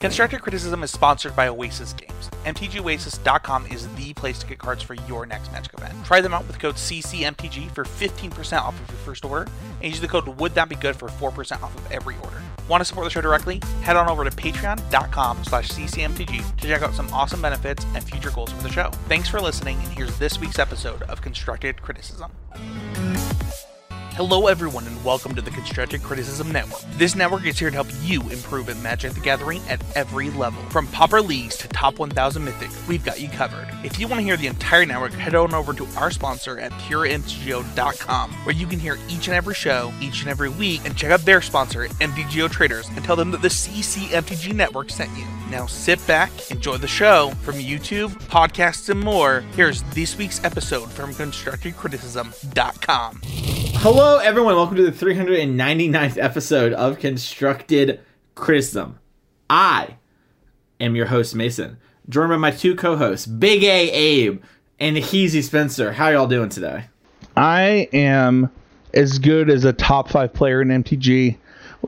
Constructed Criticism is sponsored by Oasis Games. MTGOasis.com is the place to get cards for your next Magic event. Try them out with code CCMTG for 15% off of your first order, and use the code Would That Be Good for 4% off of every order. Want to support the show directly? Head on over to patreon.com slash ccmtg to check out some awesome benefits and future goals for the show. Thanks for listening, and here's this week's episode of Constructed Criticism. Hello, everyone, and welcome to the Constructed Criticism Network. This network is here to help you improve at Magic the Gathering at every level. From Pauper Leagues to Top 1000 Mythic, we've got you covered. If you want to hear the entire network, head on over to our sponsor at PureMTGO.com, where you can hear each and every show, each and every week, and check out their sponsor, MTGO Traders, and tell them that the CCMTG Network sent you. Now sit back, enjoy the show. From YouTube, podcasts, and more, here's this week's episode from ConstructedCriticism.com. Hello, everyone. Welcome to the 399th episode of Constructed Criticism. I am your host, Mason, joined by my two co hosts, Big A Abe and Heezy Spencer. How y'all doing today? I am as good as a top five player in MTG.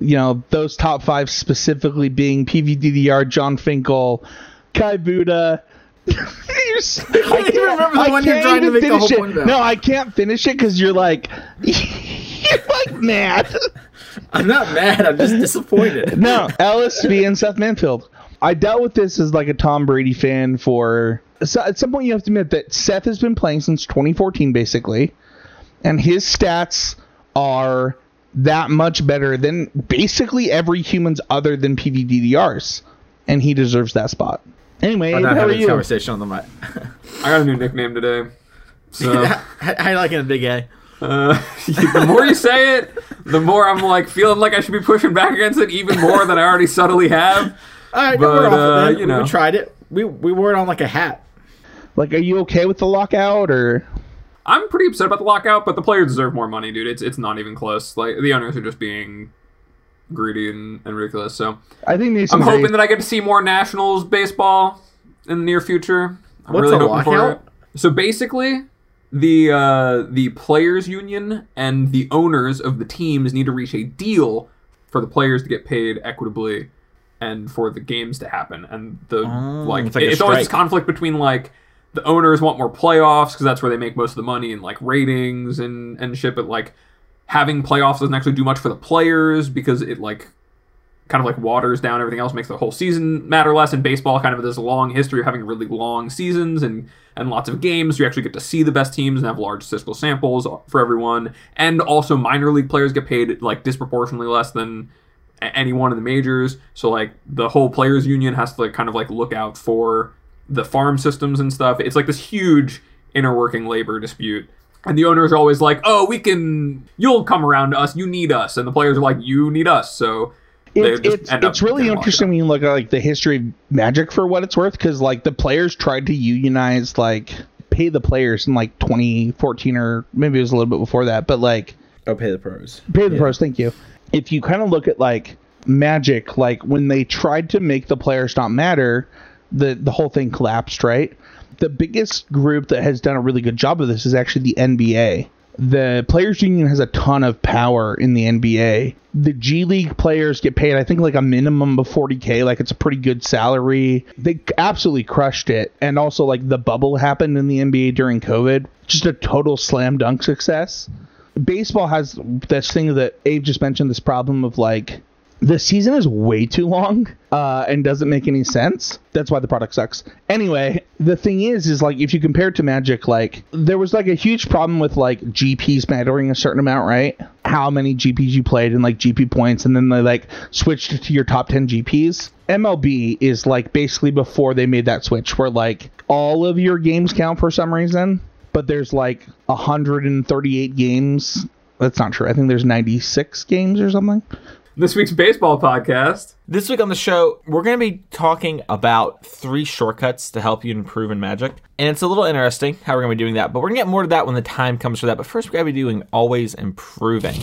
You know, those top five specifically being PVDDR, Jon Finkel, Kai Budde. I can't even remember the one you're trying to make the whole it. point about. No, I can't finish it because you're like, you're like mad. I'm not mad. I'm just disappointed. no, LSV and Seth Manfield. I dealt with this as like a Tom Brady fan for. So at some point, you have to admit that Seth has been playing since 2014, basically, and his stats are that much better than basically every human's other than PVDDRs, and he deserves that spot. Anyway, I'm not having this conversation on the mic. I got a new nickname today. So I, like it, a big A? uh, the more you say it, the more I'm like feeling like I should be pushing back against it even more than I already subtly have. All right, But, no, we're off uh, it you know. we tried it. We we wore it on like a hat. Like, are you okay with the lockout or? I'm pretty upset about the lockout, but the players deserve more money, dude. It's it's not even close. Like the owners are just being greedy and, and ridiculous. So I think Mason. I'm hoping that I get to see more Nationals baseball in the near future. I'm What's really a hoping for lockout? it. So basically, the uh, the players union and the owners of the teams need to reach a deal for the players to get paid equitably and for the games to happen. And the like, Oh, it's like a it's always this conflict between like the owners want more playoffs because that's where they make most of the money and like ratings and and shit. But like having playoffs doesn't actually do much for the players because it like kind of like waters down everything else, makes the whole season matter less. In baseball, kind of this long history of having really long seasons and and lots of games. You actually get to see the best teams and have large statistical samples for everyone. And also, minor league players get paid like disproportionately less than anyone in the majors. So like the whole players union has to like kind of like look out for the farm systems and stuff. It's like this huge inner working labor dispute. And the owners are always like, "Oh, we can. You'll come around to us. You need us." And the players are like, "You need us." So they It's, just it's, end up it's really interesting when you look at like the history of Magic for what it's worth, because like the players tried to unionize like pay the players in like 2014 or maybe it was a little bit before that, but like Oh, pay the pros. pay the pros. Thank you. If you kind of look at like Magic, like when they tried to make the players not matter, the the whole thing collapsed. Right. The biggest group that has done a really good job of this is actually the NBA. The players union has a ton of power in the NBA. The G League players get paid, I think, like a minimum of 40k. Like it's a pretty good salary. They absolutely crushed it. And also, like the bubble happened in the NBA during COVID, just a total slam dunk success baseball has this thing that Abe just mentioned this problem of like the season is way too long uh, and doesn't make any sense. That's why the product sucks. Anyway, the thing is, is like if you compare it to Magic, like there was like a huge problem with like GPs mattering a certain amount, right? How many GPs you played and like GP points, and then they like switched to your top 10 GPs. MLB is like basically before they made that switch where like all of your games count for some reason but there's like 138 games. That's not true. I think there's 96 games or something. This week's baseball podcast. This week on the show, we're going to be talking about three shortcuts to help you improve in Magic. And it's a little interesting how we're going to be doing that, but we're going to get more to that when the time comes for that. But first, we're going to be doing always improving.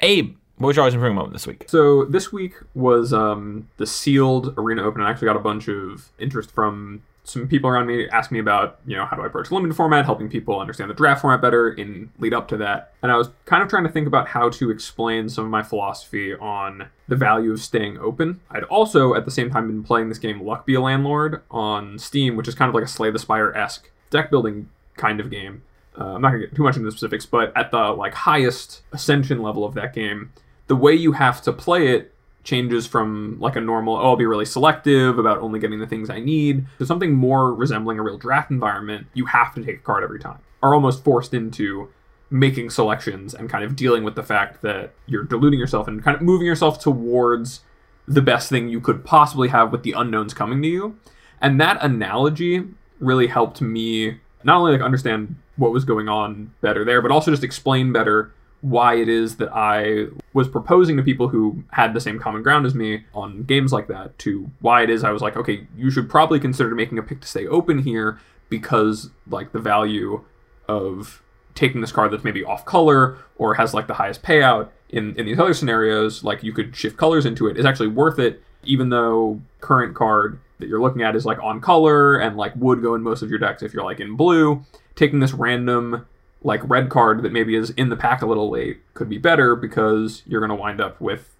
Abe, what was your always improving moment this week? So this week was um, the sealed arena open. I actually got a bunch of interest from some people around me asked me about, you know, how do I approach limited format, helping people understand the draft format better in lead up to that. And I was kind of trying to think about how to explain some of my philosophy on the value of staying open. I'd also, at the same time, been playing this game Luck Be a Landlord on Steam, which is kind of like a Slay the Spire esque deck building kind of game. Uh, I'm not gonna get too much into the specifics, but at the like highest ascension level of that game, the way you have to play it changes from like a normal oh i'll be really selective about only getting the things i need to something more resembling a real draft environment you have to take a card every time are almost forced into making selections and kind of dealing with the fact that you're diluting yourself and kind of moving yourself towards the best thing you could possibly have with the unknowns coming to you. And that analogy really helped me not only like understand what was going on better there but also just explain better why it is that I was proposing to people who had the same common ground as me on games like that to why it is I was like, okay, you should probably consider making a pick to stay open here because like the value of taking this card that's maybe off color or has like the highest payout in, in these other scenarios, like you could shift colors into it, is actually worth it, even though current card that you're looking at is like on color and like would go in most of your decks if you're like in blue. Taking this random like red card that maybe is in the pack a little late could be better because you're going to wind up with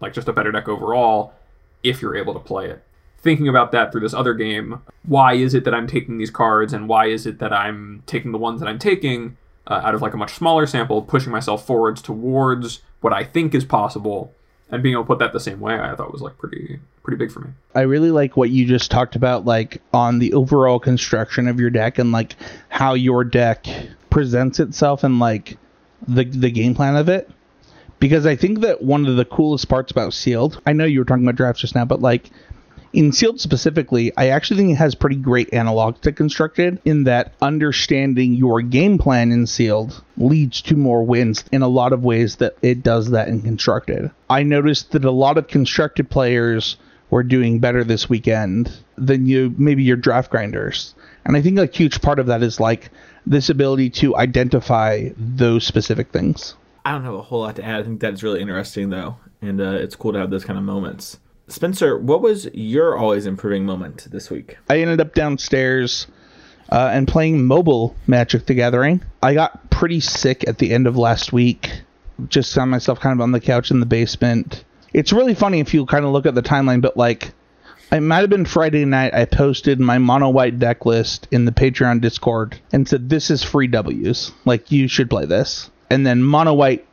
like just a better deck overall if you're able to play it. Thinking about that through this other game, why is it that I'm taking these cards and why is it that I'm taking the ones that I'm taking uh, out of like a much smaller sample, pushing myself forwards towards what I think is possible and being able to put that the same way I thought was like pretty pretty big for me. I really like what you just talked about like on the overall construction of your deck and like how your deck presents itself and like the the game plan of it. Because I think that one of the coolest parts about sealed, I know you were talking about drafts just now, but like in sealed specifically, I actually think it has pretty great analog to constructed in that understanding your game plan in sealed leads to more wins in a lot of ways that it does that in constructed. I noticed that a lot of constructed players were doing better this weekend than you maybe your draft grinders. And I think a huge part of that is like this ability to identify those specific things. I don't have a whole lot to add. I think that's really interesting, though, and uh, it's cool to have those kind of moments. Spencer, what was your always improving moment this week? I ended up downstairs uh, and playing mobile Magic the Gathering. I got pretty sick at the end of last week. Just found myself kind of on the couch in the basement. It's really funny if you kind of look at the timeline, but like it might have been Friday night. I posted my mono white deck list in the Patreon Discord and said, This is free W's. Like, you should play this. And then mono white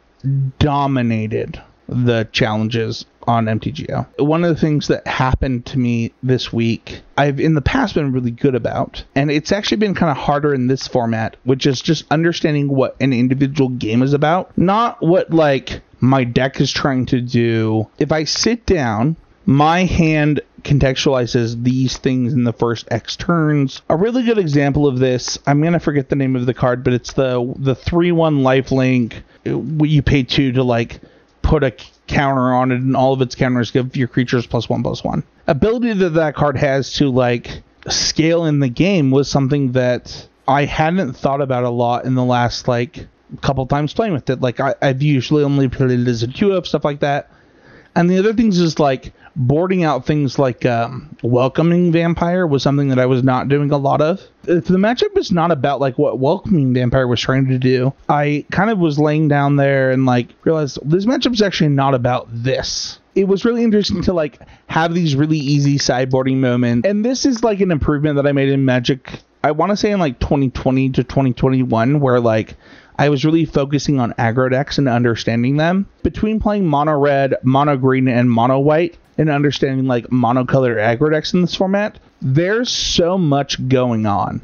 dominated the challenges on MTGO. One of the things that happened to me this week, I've in the past been really good about, and it's actually been kind of harder in this format, which is just understanding what an individual game is about, not what like my deck is trying to do. If I sit down, my hand contextualizes these things in the first X turns. A really good example of this, I'm gonna forget the name of the card, but it's the the three one life link. You pay two to like put a counter on it, and all of its counters give your creatures plus one plus one. Ability that that card has to like scale in the game was something that I hadn't thought about a lot in the last like couple times playing with it. Like I, I've usually only played it as a two of stuff like that. And the other things is like boarding out things like um, welcoming vampire was something that I was not doing a lot of. If the matchup is not about like what welcoming vampire was trying to do, I kind of was laying down there and like realized this matchup is actually not about this. It was really interesting to like have these really easy sideboarding moments, and this is like an improvement that I made in Magic. I want to say in like 2020 to 2021, where like I was really focusing on aggro decks and understanding them. Between playing mono red, mono green, and mono white, and understanding like monocolor aggro decks in this format, there's so much going on.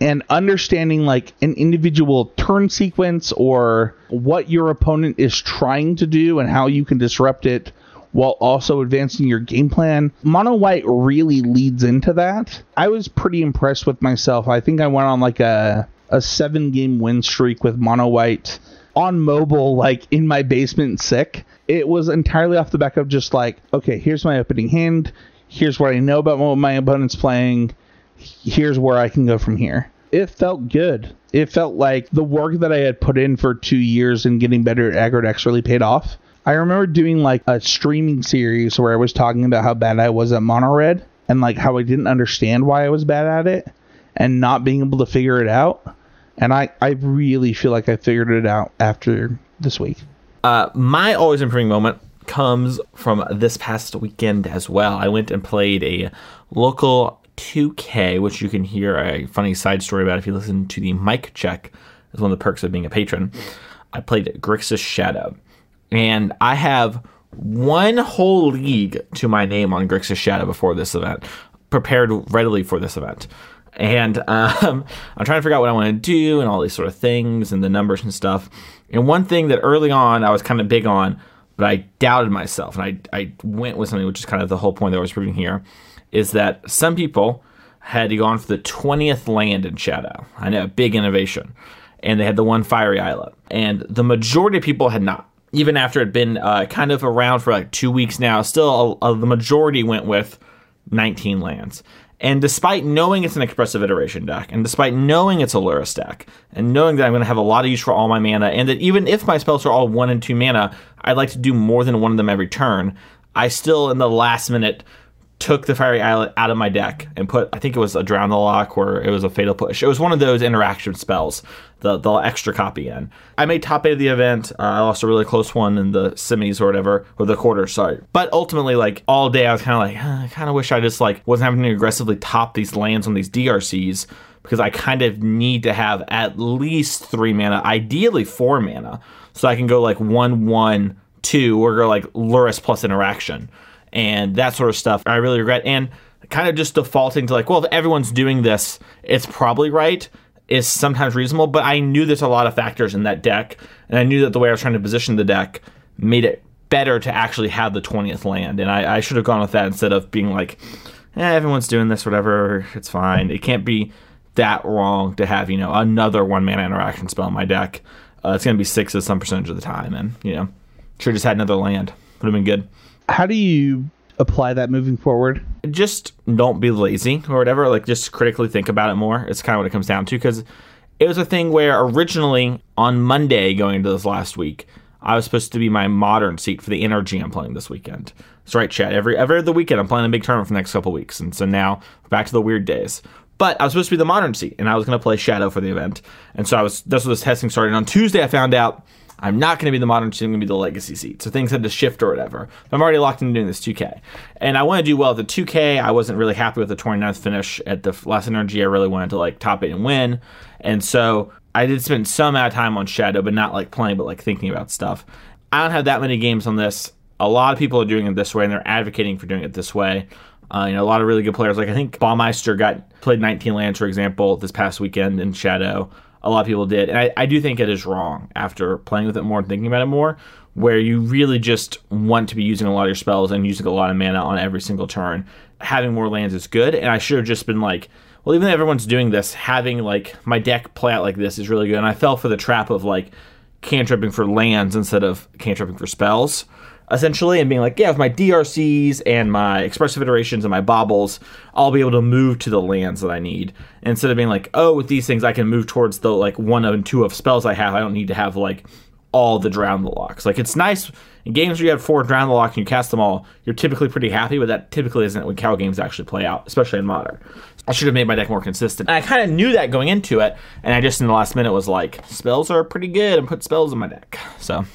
And understanding like an individual turn sequence or what your opponent is trying to do and how you can disrupt it while also advancing your game plan. Mono White really leads into that. I was pretty impressed with myself. I think I went on like a a seven game win streak with Mono White on mobile, like in my basement sick. It was entirely off the back of just like, okay, here's my opening hand. Here's what I know about what my opponent's playing. Here's where I can go from here. It felt good. It felt like the work that I had put in for two years and getting better at aggro decks really paid off. I remember doing like a streaming series where I was talking about how bad I was at mono red and like how I didn't understand why I was bad at it and not being able to figure it out. And I, I really feel like I figured it out after this week. Uh, my always improving moment comes from this past weekend as well. I went and played a local 2K, which you can hear a funny side story about if you listen to the mic check. Is one of the perks of being a patron. I played Grixis Shadow, and I have one whole league to my name on Grixis Shadow before this event, prepared readily for this event. And um, I'm trying to figure out what I want to do and all these sort of things and the numbers and stuff. And one thing that early on I was kind of big on, but I doubted myself, and I, I went with something which is kind of the whole point that I was proving here, is that some people had gone for the 20th land in Shadow. I know, a big innovation. And they had the one Fiery Islet. And the majority of people had not. Even after it had been uh, kind of around for like two weeks now, still uh, the majority went with 19 lands. And despite knowing it's an expressive iteration deck, and despite knowing it's a Lurrus deck, and knowing that I'm going to have a lot of use for all my mana, and that even if my spells are all one and two mana, I'd like to do more than one of them every turn, I still, in the last minute, took the Fiery Islet out of my deck and put, I think it was a Drown the Loch or it was a Fatal Push. It was one of those interaction spells, the, the extra copy in. I made top eight of the event. Uh, I lost a really close one in the semis or whatever, or the quarter. sorry. But ultimately, like all day, I was kind of like, huh, I kind of wish I just like wasn't having to aggressively top these lands on these DRCs because I kind of need to have at least three mana, ideally four mana, so I can go like one, one, two, or go like Lurrus plus interaction and that sort of stuff. I really regret and kind of just defaulting to like, well, if everyone's doing this, it's probably right. Is sometimes reasonable, but I knew there's a lot of factors in that deck, and I knew that the way I was trying to position the deck made it better to actually have the 20th land, and I, I should have gone with that instead of being like, eh, everyone's doing this, whatever, it's fine. It can't be that wrong to have, you know, another one mana interaction spell in my deck. Uh, it's going to be sixes some percentage of the time, and, you know, should have just had another land. Would have been good how do you apply that moving forward? Just don't be lazy or whatever. Like, just critically think about it more. It's kind of what it comes down to because it was a thing where originally on Monday going into this last week, I was supposed to be my modern seat for the NRG I'm playing this weekend. That's right, Chad. Every every other weekend I'm playing a big tournament for the next couple weeks, and so now back to the weird days. But I was supposed to be the modern seat, and I was going to play Shadow for the event, and so I was. That's what this testing started. on Tuesday, I found out I'm not going to be the modern seat. I'm going to be the legacy seat. So things had to shift or whatever. I'm already locked into doing this 2K. And I want to do well at the 2K. I wasn't really happy with the 29th finish at the last NRG. I really wanted to like top it and win. And so I did spend some amount of time on Shadow, but not like playing, but like thinking about stuff. I don't have that many games on this. A lot of people are doing it this way, and they're advocating for doing it this way. Uh, you know, a lot of really good players. Like I think Baumeister got played 19 lands, for example, this past weekend in Shadow a lot of people did. And I, I do think it is wrong after playing with it more and thinking about it more, where you really just want to be using a lot of your spells and using a lot of mana on every single turn. Having more lands is good. And I should have just been like, well, even though everyone's doing this, having like my deck play out like this is really good. And I fell for the trap of like cantripping for lands instead of cantripping for spells essentially and being like, yeah, with my DRCs and my expressive iterations and my baubles, I'll be able to move to the lands that I need. Instead of being like, oh, with these things I can move towards the like one and two of spells I have. I don't need to have like all the drown the lochs. Like it's nice in games where you have four drown the lochs and you cast them all, you're typically pretty happy, but that typically isn't when cow games actually play out, especially in modern. I should have made my deck more consistent. And I kind of knew that going into it, and I just in the last minute was like, spells are pretty good, and put spells in my deck. So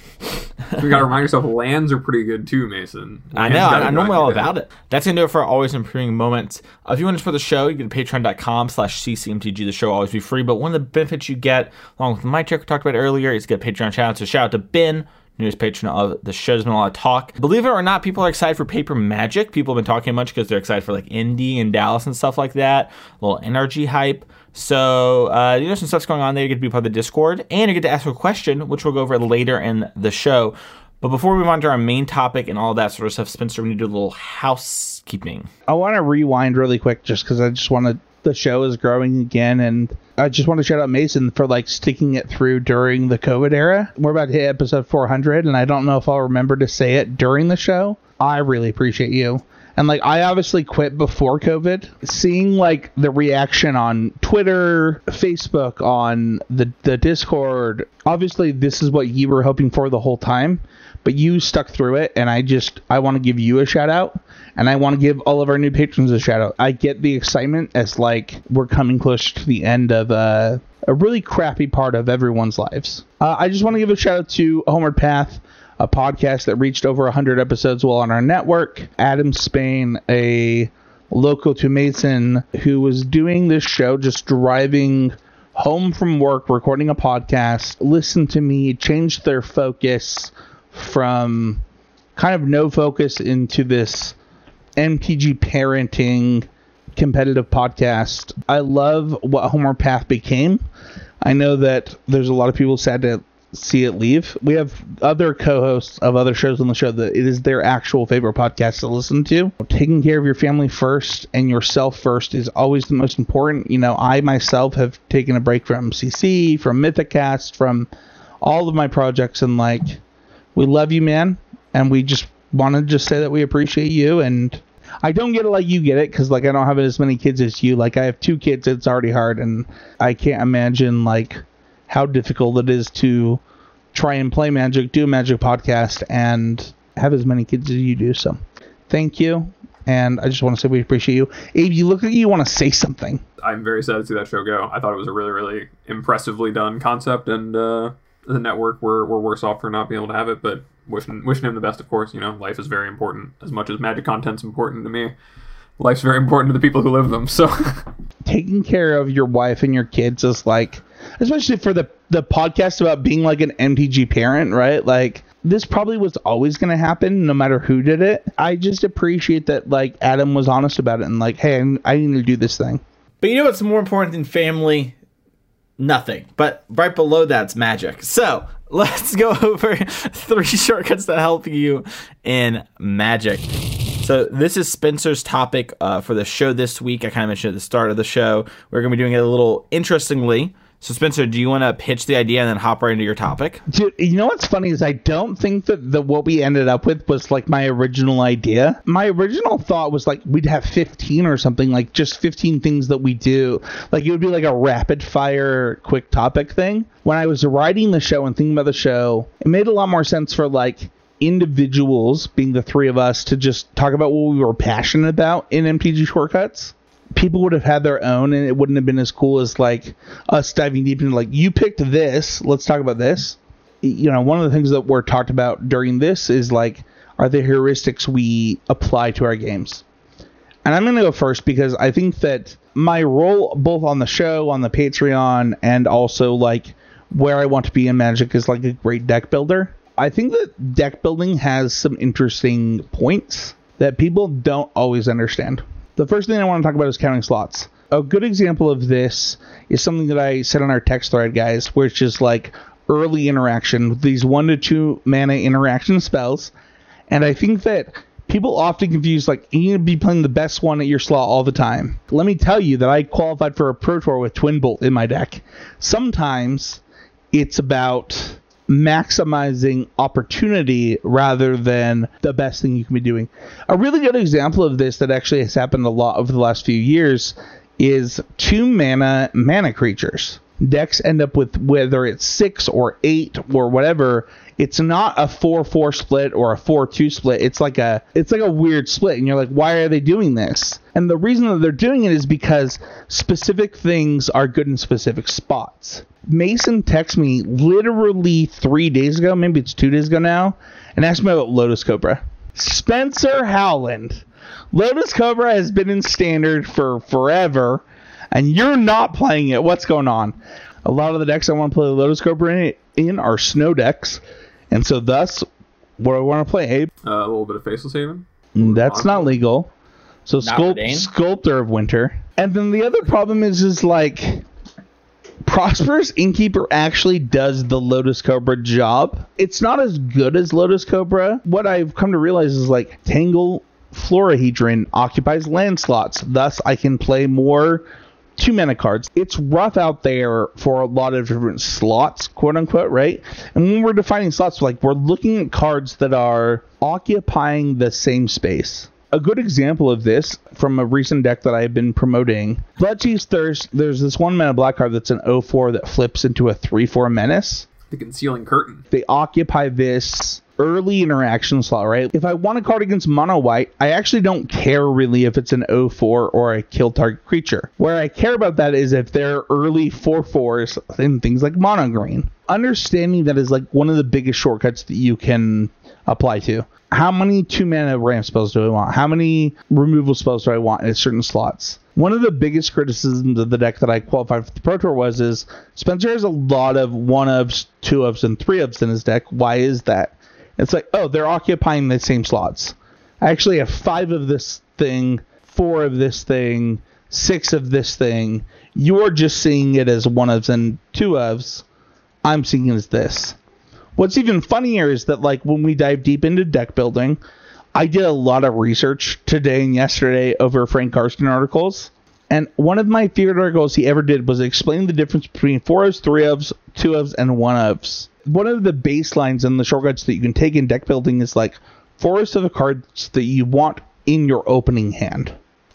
you got to remind yourself, lands are pretty good too, Mason. I know. I, I'm normally all about it. That's gonna do it for always improving moments. Uh, if you want to support the show, you can go to Patreon.com/slash ccmtg. The show will always be free, but one of the benefits you get, along with my check we talked about earlier, is get Patreon shout out. So shout out to Ben newest patron of the show. There's been a lot of talk. Believe it or not, people are excited for Paper Magic. People have been talking much because they're excited for like Indy and Dallas and stuff like that. A little NRG hype. So uh, you know some stuff's going on there. You get to be part of the Discord, and you get to ask a question, which we'll go over later in the show. But before we move on to our main topic and all that sort of stuff, Spencer, we need to do a little housekeeping. I want to rewind really quick just because I just want to the show is growing again and I just want to shout out Mason for like sticking it through during the COVID era. We're about to hit episode 400 and I don't know if I'll remember to say it during the show. I really appreciate you. And like I obviously quit before COVID. Seeing like the reaction on Twitter, Facebook, on the the Discord, obviously this is what you were hoping for the whole time. but you stuck through it, and I just I want to give you a shout out, and I want to give all of our new patrons a shout out. I get the excitement as like we're coming close to the end of uh, a really crappy part of everyone's lives. Uh, I just want to give a shout out to Homeward Path a podcast that reached over 100 episodes while on our network. Adam Spain, a local to Mason, who was doing this show just driving home from work, recording a podcast, listened to me, changed their focus from kind of no focus into this MTG parenting competitive podcast. I love what Homeward Path became. I know that there's a lot of people sad to see it leave. We have other co-hosts of other shows on the show that it is their actual favorite podcast to listen to. Taking care of your family first and yourself first is always the most important. You know, I myself have taken a break from CC, from Mythicast, from all of my projects, and like, we love you, man, and we just want to just say that we appreciate you and. I don't get it like you get it because like I don't have as many kids as you. Like I have two kids, it's already hard, and I can't imagine like how difficult it is to try and play Magic, do a Magic podcast, and have as many kids as you do. So, thank you. And I just want to say we appreciate you. Abe, you look like you want to say something. I'm very sad to see that show go. I thought it was a really, really impressively done concept, and uh, the network were, were worse off for not being able to have it. But wishing wishing him the best, of course. You know, life is very important. As much as Magic content's important to me, life's very important to the people who live them. So, taking care of your wife and your kids is like especially for the the podcast about being like an MTG parent, right? Like this probably was always going to happen no matter who did it. I just appreciate that like Adam was honest about it and like, hey, I need to do this thing. But you know what's more important than family? Nothing. But right below that's magic. So let's go over three shortcuts that help you in magic. So this is Spencer's topic uh, for the show this week. I kind of mentioned at the start of the show. We're going to be doing it a little interestingly. So Spencer, do you want to pitch the idea and then hop right into your topic? Dude, you know what's funny is I don't think that the what we ended up with was like my original idea. My original thought was like we'd have 15 or something like just 15 things that we do. Like it would be like a rapid fire quick topic thing. When I was writing the show and thinking about the show, it made a lot more sense for like individuals, being the three of us, to just talk about what we were passionate about in MTG shortcuts people would have had their own and it wouldn't have been as cool as like us diving deep into like you picked this let's talk about this. You know one of the things that were talked about during this is like are the heuristics we apply to our games? And i'm going to go first because i think that my role both on the show on the patreon and also like where i want to be in magic is like a great deck builder. I think that deck building has some interesting points that people don't always understand the first thing I want to talk about is counting slots. A good example of this is something that I said on our text thread, guys, which is like early interaction these one to two mana interaction spells. And I think that people often confuse like you need to be playing the best one at your slot all the time. Let me tell you that I qualified for a Pro Tour with Twin Bolt in my deck. Sometimes it's about maximizing opportunity rather than the best thing you can be doing. A really good example of this that actually has happened a lot over the last few years is two mana mana creatures. Decks end up with whether it's six or eight or whatever. It's not a four four split or a four two split. It's like a it's like a weird split, and you're like, why are they doing this? And the reason that they're doing it is because specific things are good in specific spots. Mason texted me literally three days ago, maybe it's two days ago now, and asked me about Lotus Cobra. Spencer Howland. Lotus Cobra has been in standard for forever, and you're not playing it. What's going on? A lot of the decks I want to play Lotus Cobra in, in are snow decks, and so thus, what I want to play, Abe? uh, a little bit of Faceless Haven. That's not legal. So Not sculpt, sculptor of winter. And then the other problem is is like Prosperous Innkeeper actually does the Lotus Cobra job. It's not as good as Lotus Cobra. What I've come to realize is like Tangle Florahedron occupies land slots. Thus I can play more two mana cards. It's rough out there for a lot of different slots, quote unquote, right? And when we're defining slots, like we're looking at cards that are occupying the same space. A good example of this from a recent deck that I've been promoting, Bloodchief's Thirst, there's this one mana black card that's an 0 4 that flips into a 3 4 menace The Concealing Curtain. they occupy this early interaction slot, right? If I want a card against mono white, I actually don't care really if it's an 0-4 or a kill target creature. Where I care about that is if they're early 4 4s in things like mono green. Understanding that is like one of the biggest shortcuts that you can apply to. How many two mana ramp spells do I want? How many removal spells do I want in certain slots? One of the biggest criticisms of the deck that I qualified for the Pro Tour was is Spencer has a lot of one ofs, two ofs, and three ofs in his deck. Why is that? It's like, oh, they're occupying the same slots. I actually have five of this thing, four of this thing, six of this thing. You're just seeing it as one ofs and two ofs. I'm seeing it as this. What's even funnier is that like when we dive deep into deck building, I did a lot of research today and yesterday over Frank Karsten articles. And one of my favorite articles he ever did was explain the difference between four ofs, three ofs, two ofs, and one ofs. One of the baselines and the shortcuts that you can take in deck building is like four ofs of the cards that you want in your opening hand.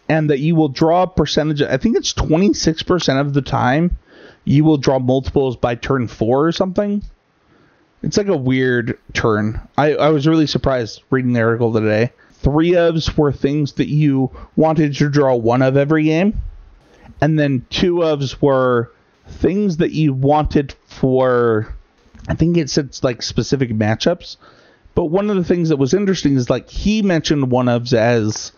And that you will draw a percentage, of, I think it's 26% of the time, you will draw multiples by turn four or something. It's like a weird turn. I, I was really surprised reading the article today. Three ofs were things that you wanted to draw one of every game. And then two ofs were things that you wanted for I think it said like specific matchups. But one of the things that was interesting is like he mentioned one ofs as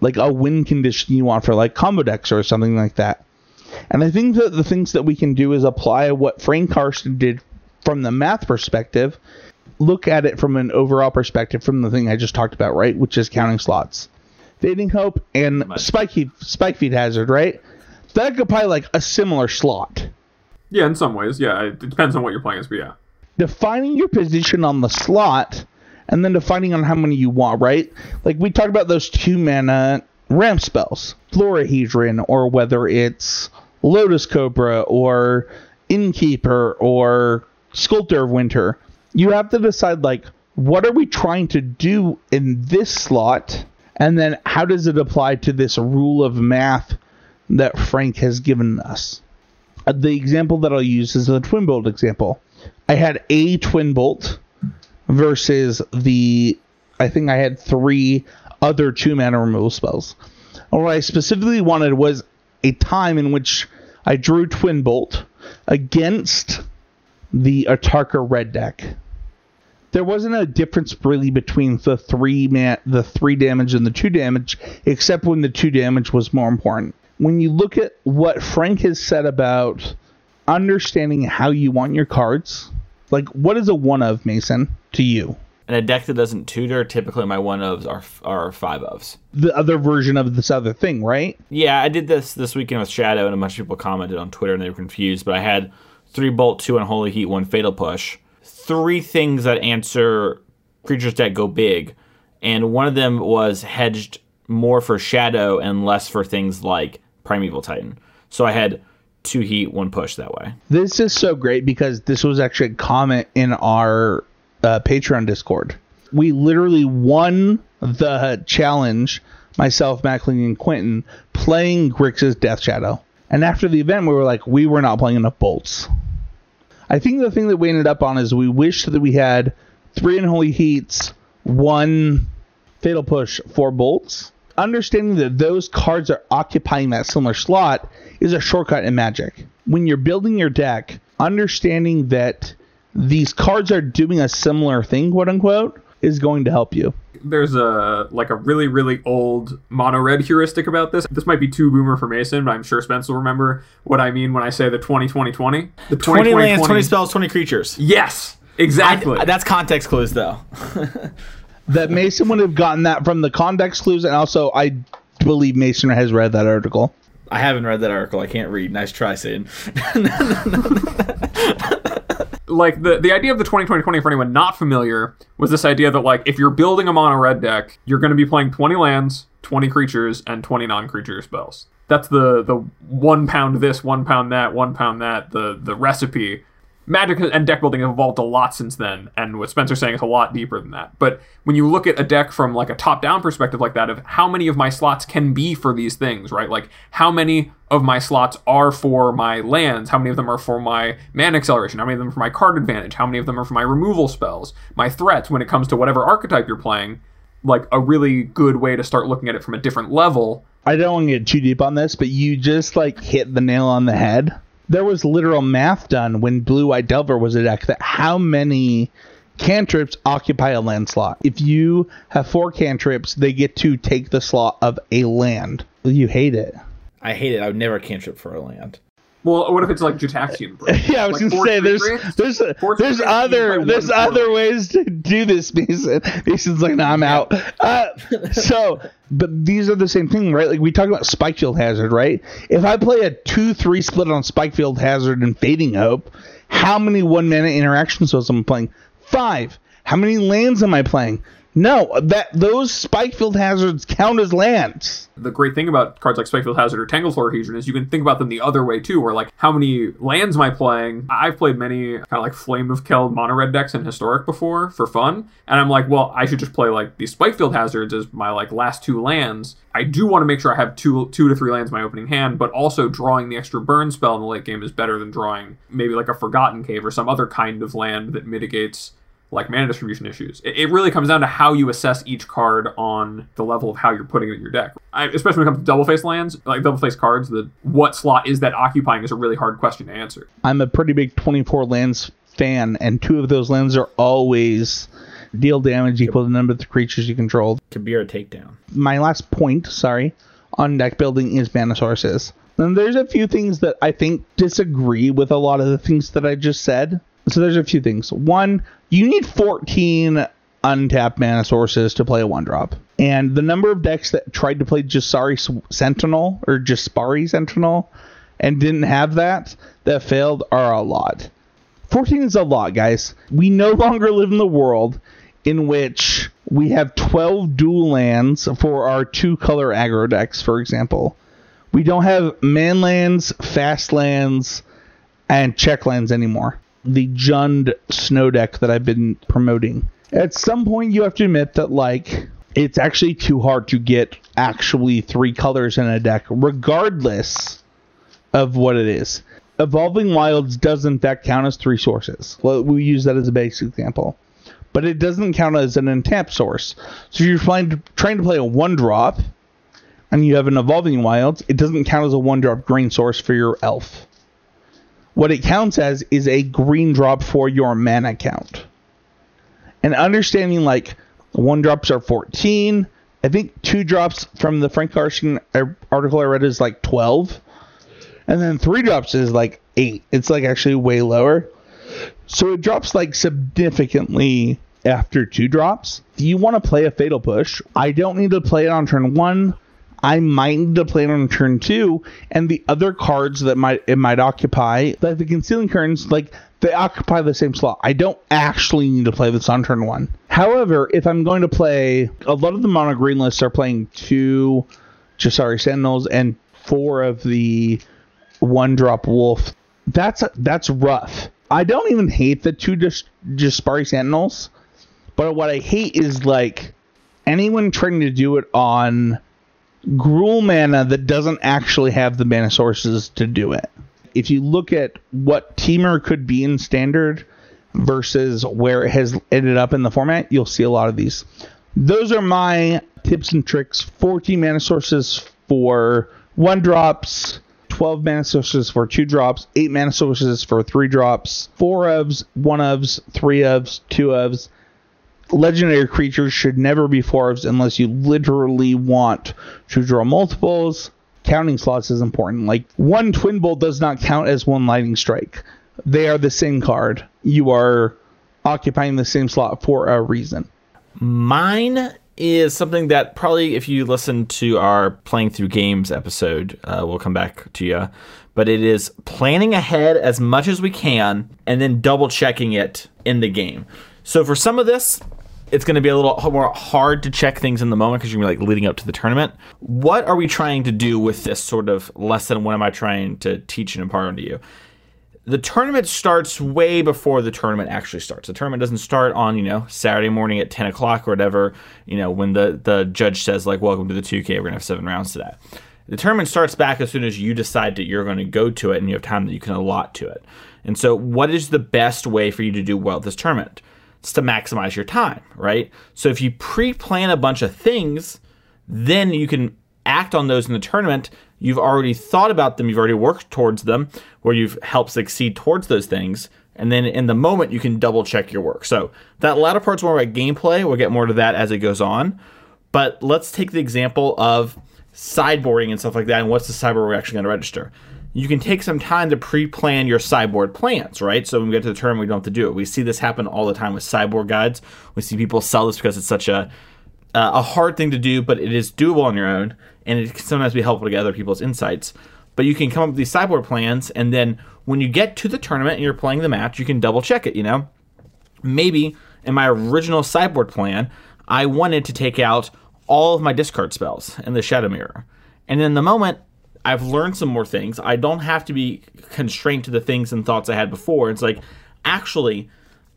like a win condition you want for like combo decks or something like that. And I think that the things that we can do is apply what Frank Karsten did from the math perspective, look at it from an overall perspective from the thing I just talked about, right? Which is counting slots. Fading Hope and Spike Feed, Spikefield Hazard, right? That could probably like a similar slot. Yeah, in some ways, yeah. It depends on what you're playing as, but yeah. Defining your position on the slot and then defining on how many you want, right? Like we talked about those two mana ramp spells, Florahedron, or whether it's Lotus Cobra or Innkeeper or Sculptor of Winter. You have to decide like what are we trying to do in this slot, and then how does it apply to this rule of math that Frank has given us. The example that I'll use is the twin bolt example. I had a twin bolt versus the I think I had three other two mana removal spells. What I specifically wanted was a time in which I drew twin bolt against the Atarka red deck. There wasn't a difference really between the three man the three damage and the two damage, except when the two damage was more important. When you look at what Frank has said about understanding how you want your cards, like what is a one of Mason to you? And a deck that doesn't tutor, typically my one ofs are are five ofs. The other version of this other thing, right? Yeah, I did this this weekend with Shadow, and a bunch of people commented on Twitter and they were confused. But I had three bolt, two unholy heat, one fatal push. Three things that answer creatures that go big, and one of them was hedged more for Shadow and less for things like Primeval Titan. So I had two heat, one push that way. This is so great because this was actually a comment in our uh, Patreon Discord. We literally won the challenge, myself, Mackling, and Quentin, playing Grixis Death Shadow. And after the event, we were like, we were not playing enough bolts. I think the thing that we ended up on is we wished that we had three unholy heats, one fatal push, four bolts. Understanding that those cards are occupying that similar slot is a shortcut in Magic. When you're building your deck, understanding that these cards are doing a similar thing, quote unquote, is going to help you. There's a like a really really old mono red heuristic about this. This might be too boomer for Mason, but I'm sure Spence will remember what I mean when I say the 20 20 20. The 20 lands, 20 spells, 20 creatures. Yes, exactly. I- that's context clues, though. That Mason would have gotten that from the context clues, and also I believe Mason has read that article. I haven't read that article. I can't read. Nice try, Sid. like the the idea of the 20 20 20 for anyone not familiar was this idea that like if you're building a mono red deck you're going to be playing 20 lands 20 creatures and 20 non-creature spells that's the the one pound this one pound that one pound that the the recipe Magic and deck building have evolved a lot since then, and what Spencer's saying is a lot deeper than that. But when you look at a deck from like a top-down perspective like that, of how many of my slots can be for these things, right? Like how many of my slots are for my lands, how many of them are for my mana acceleration, how many of them are for my card advantage, how many of them are for my removal spells, my threats when it comes to whatever archetype you're playing. Like a really good way to start looking at it from a different level. I don't want to get too deep on this, but you just like hit the nail on the head. There was literal math done when Blue Eye Delver was a deck that how many cantrips occupy a land slot. If you have four cantrips, they get to take the slot of a land. You hate it. I hate it. I would never cantrip for a land. Well, what if it's like Jataxian? Yeah, I was Like gonna say there's creatures? there's Four there's other there's one other four. ways to do this, Mason. Mason's like, no, I'm out. Uh, so, but these are the same thing, right? Like we talk about spike field Hazard, right? If I play a two three split on spike field Hazard and Fading Hope, how many one mana interaction spells am I playing? Five. How many lands am I playing? No, that those Spikefield Hazards count as lands. the great thing about cards like Spikefield Hazard or Tangled Florahedron is you can think about them the other way too, where like how many lands am I playing? I've played many kind of like Flame of Keld mono red decks in Historic before for fun, and I'm like, well, I should just play like these Spikefield Hazards as my like last two lands. I do want to make sure I have two two to three lands in my opening hand, but also drawing the extra burn spell in the late game is better than drawing maybe like a Forgotten Cave or some other kind of land that mitigates like mana distribution issues. It, it really comes down to how you assess each card on the level of how you're putting it in your deck. I, especially when it comes to double face lands, like double face cards, the what slot is that occupying is a really hard question to answer. I'm a pretty big 24 lands fan, and two of those lands are always deal damage equal to the number of the creatures you control. Kabira Takedown. My last point, sorry, on deck building is mana sources. And there's a few things that I think disagree with a lot of the things that I just said. So there's a few things. One, you need 14 untapped mana sources to play a one drop. And the number of decks that tried to play Jasari Sentinel or Jaspera Sentinel and didn't have that that failed are a lot. 14 is a lot, guys. We no longer live in the world in which we have 12 dual lands for our two color aggro decks, for example. We don't have man lands, fast lands, and check lands anymore. The Jund snow deck that I've been promoting. At some point, you have to admit that, like, it's actually too hard to get actually three colors in a deck, regardless of what it is. Evolving Wilds does in fact count as three sources. Well, we use that as a basic example. But it doesn't count as an untapped source. So if you're trying trying to play a one drop and you have an Evolving Wilds, it doesn't count as a one drop green source for your elf. What it counts as is a green drop for your mana count. And understanding like one drops are 14. I think two drops from the Frank Karsten article I read is like 12 and then three drops is like eight. It's like actually way lower. So it drops like significantly after two drops. You want to play a fatal push, I don't need to play it on turn one. I might need to play it on turn two, and the other cards that might it might occupy, like the concealing curtains, like they occupy the same slot. I don't actually need to play this on turn one. However, if I'm going to play, a lot of the mono green lists are playing two Jasari Sentinels and four of the one drop wolf. That's that's rough. I don't even hate the two just Jaspera Sentinels, but what I hate is like anyone trying to do it on Gruul mana that doesn't actually have the mana sources to do it. If you look at what Temur could be in standard versus where it has ended up in the format, you'll see a lot of these. Those are my tips and tricks. 14 mana sources for one drops, 12 mana sources for two drops, 8 mana sources for three drops, 4 ofs, 1 ofs, 3 ofs, 2 ofs. Legendary creatures should never be 4 unless you literally want to draw multiples. Counting slots is important. Like, one Twin Bolt does not count as one Lightning Strike. They are the same card. You are occupying the same slot for a reason. Mine is something that probably, if you listen to our playing through games episode, uh, we'll come back to you. But it is planning ahead as much as we can and then double checking it in the game. So for some of this, it's going to be a little more hard to check things in the moment because you're gonna be like leading up to the tournament. What are we trying to do with this sort of lesson? What am I trying to teach and impart onto you? the tournament starts way before the tournament actually starts. The tournament doesn't start on, you know, Saturday morning at 10 o'clock or whatever, you know, when the, the judge says, like, welcome to the 2K, we're going to have seven rounds today. The tournament starts back as soon as you decide that you're going to go to it and you have time that you can allot to it. And so, what is the best way for you to do well at this tournament? It's to maximize your time, right? So, if you pre plan a bunch of things, then you can act on those in the tournament. You've already thought about them, you've already worked towards them, where you've helped succeed towards those things. And then in the moment, you can double check your work. So, that latter part's more about gameplay. We'll get more to that as it goes on. But let's take the example of sideboarding and stuff like that. And what's the sideboard we're actually going to register? You can take some time to pre-plan your sideboard plans, right? So when we get to the term, we don't have to do it. We see this happen all the time with sideboard guides. We see people sell this because it's such a uh, a hard thing to do, but it is doable on your own, and it can sometimes be helpful to get other people's insights. But you can come up with these sideboard plans, and then when you get to the tournament and you're playing the match, you can double check it. You know, maybe in my original sideboard plan, I wanted to take out all of my discard spells in the Shadow Mirror. And in the moment, I've learned some more things. I don't have to be constrained to the things and thoughts I had before. It's like, actually,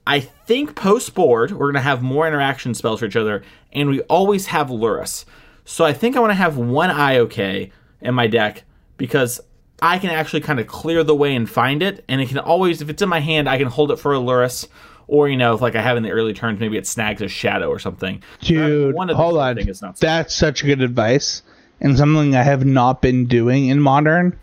I think post board, we're going to have more interaction spells for each other, and we always have Lurrus. So I think I want to have one IOK in my deck because I can actually kind of clear the way and find it, and it can always, if it's in my hand, I can hold it for a Lurrus or you know, if like I have in the early turns, maybe it snags a shadow or something. Dude, One of hold on. is not so- That's such good advice, and something I have not been doing in modern.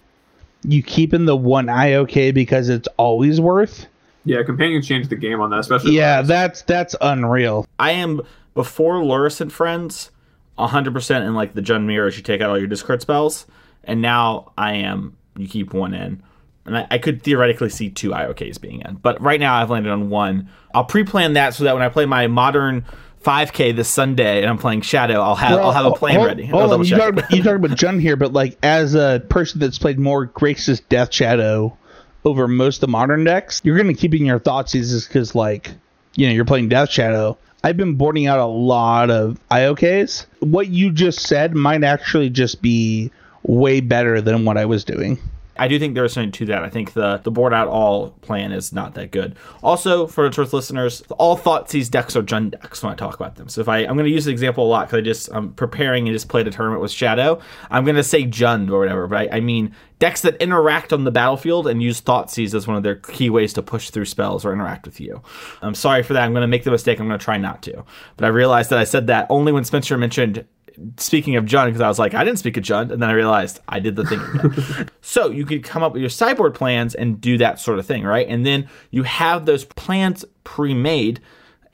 You keep in the one IOK because it's always worth. Yeah, companions changed the game on that, especially. Yeah, that's that's unreal. I am before Lurrus and friends, hundred percent in like the Jund mirrors. You take out all your discard spells, and now I am you keep one in. And I, I could theoretically see two IOKs being in, but right now I've landed on one. I'll pre-plan that so that when I play my modern 5K this Sunday and I'm playing Shadow, I'll have I'll have a oh, plan hold, ready. Hold on, you check talk, about, you talk about Jund here, but like as a person that's played more Grixis Death Shadow over most of the modern decks, you're gonna keep in your thoughts is because like you know you're playing Death Shadow. I've been boarding out a lot of IOKs. What you just said might actually just be way better than what I was doing. I do think there's something to that. I think the the board out all plan is not that good. Also, for its worth listeners, all Thoughtseize decks are Jund decks when I talk about them. So if I I'm going to use the example a lot because I just I'm preparing and just played a tournament with Shadow. I'm going to say Jund or whatever, but I, I mean decks that interact on the battlefield and use Thoughtseize as one of their key ways to push through spells or interact with you. I'm sorry for that. I'm going to make the mistake. I'm going to try not to. But I realized that I said that only when Spencer mentioned speaking of Jund, because I was like, I didn't speak of Jund, and then I realized I did the thing so you could come up with your sideboard plans and do that sort of thing, right? And then you have those plans pre-made,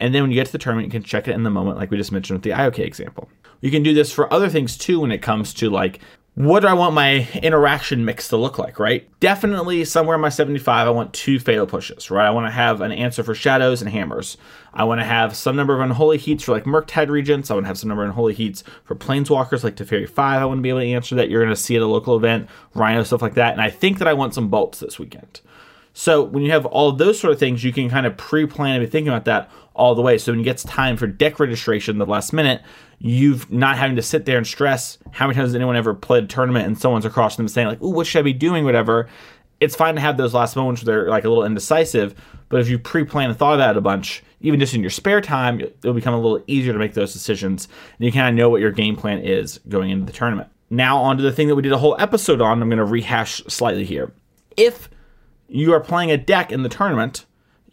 and then when you get to the tournament, you can check it in the moment, like we just mentioned with the IOK example. You can do this for other things too when it comes to like what do I want my interaction mix to look like, right? Definitely somewhere in my 75, I want two fatal pushes, right? I want to have an answer for shadows and hammers. I want to have some number of unholy heats for like Murktide Regents. I want to have some number of unholy heats for planeswalkers like Teferi 5. I want to be able to answer that. You're going to see at a local event, Rhino, stuff like that. And I think that I want some bolts this weekend. So when you have all those sort of things, you can kind of pre-plan and be thinking about that all the way. So when it gets time for deck registration the last minute, you've not having to sit there and stress how many times has anyone ever played a tournament and someone's across them saying like, "Ooh, what should I be doing?" Whatever. It's fine to have those last moments where they're like a little indecisive, but if you pre-plan and thought about it a bunch, even just in your spare time, it'll become a little easier to make those decisions, and you kind of know what your game plan is going into the tournament. Now, on to the thing that we did a whole episode on. I'm going to rehash slightly here. If you are playing a deck in the tournament,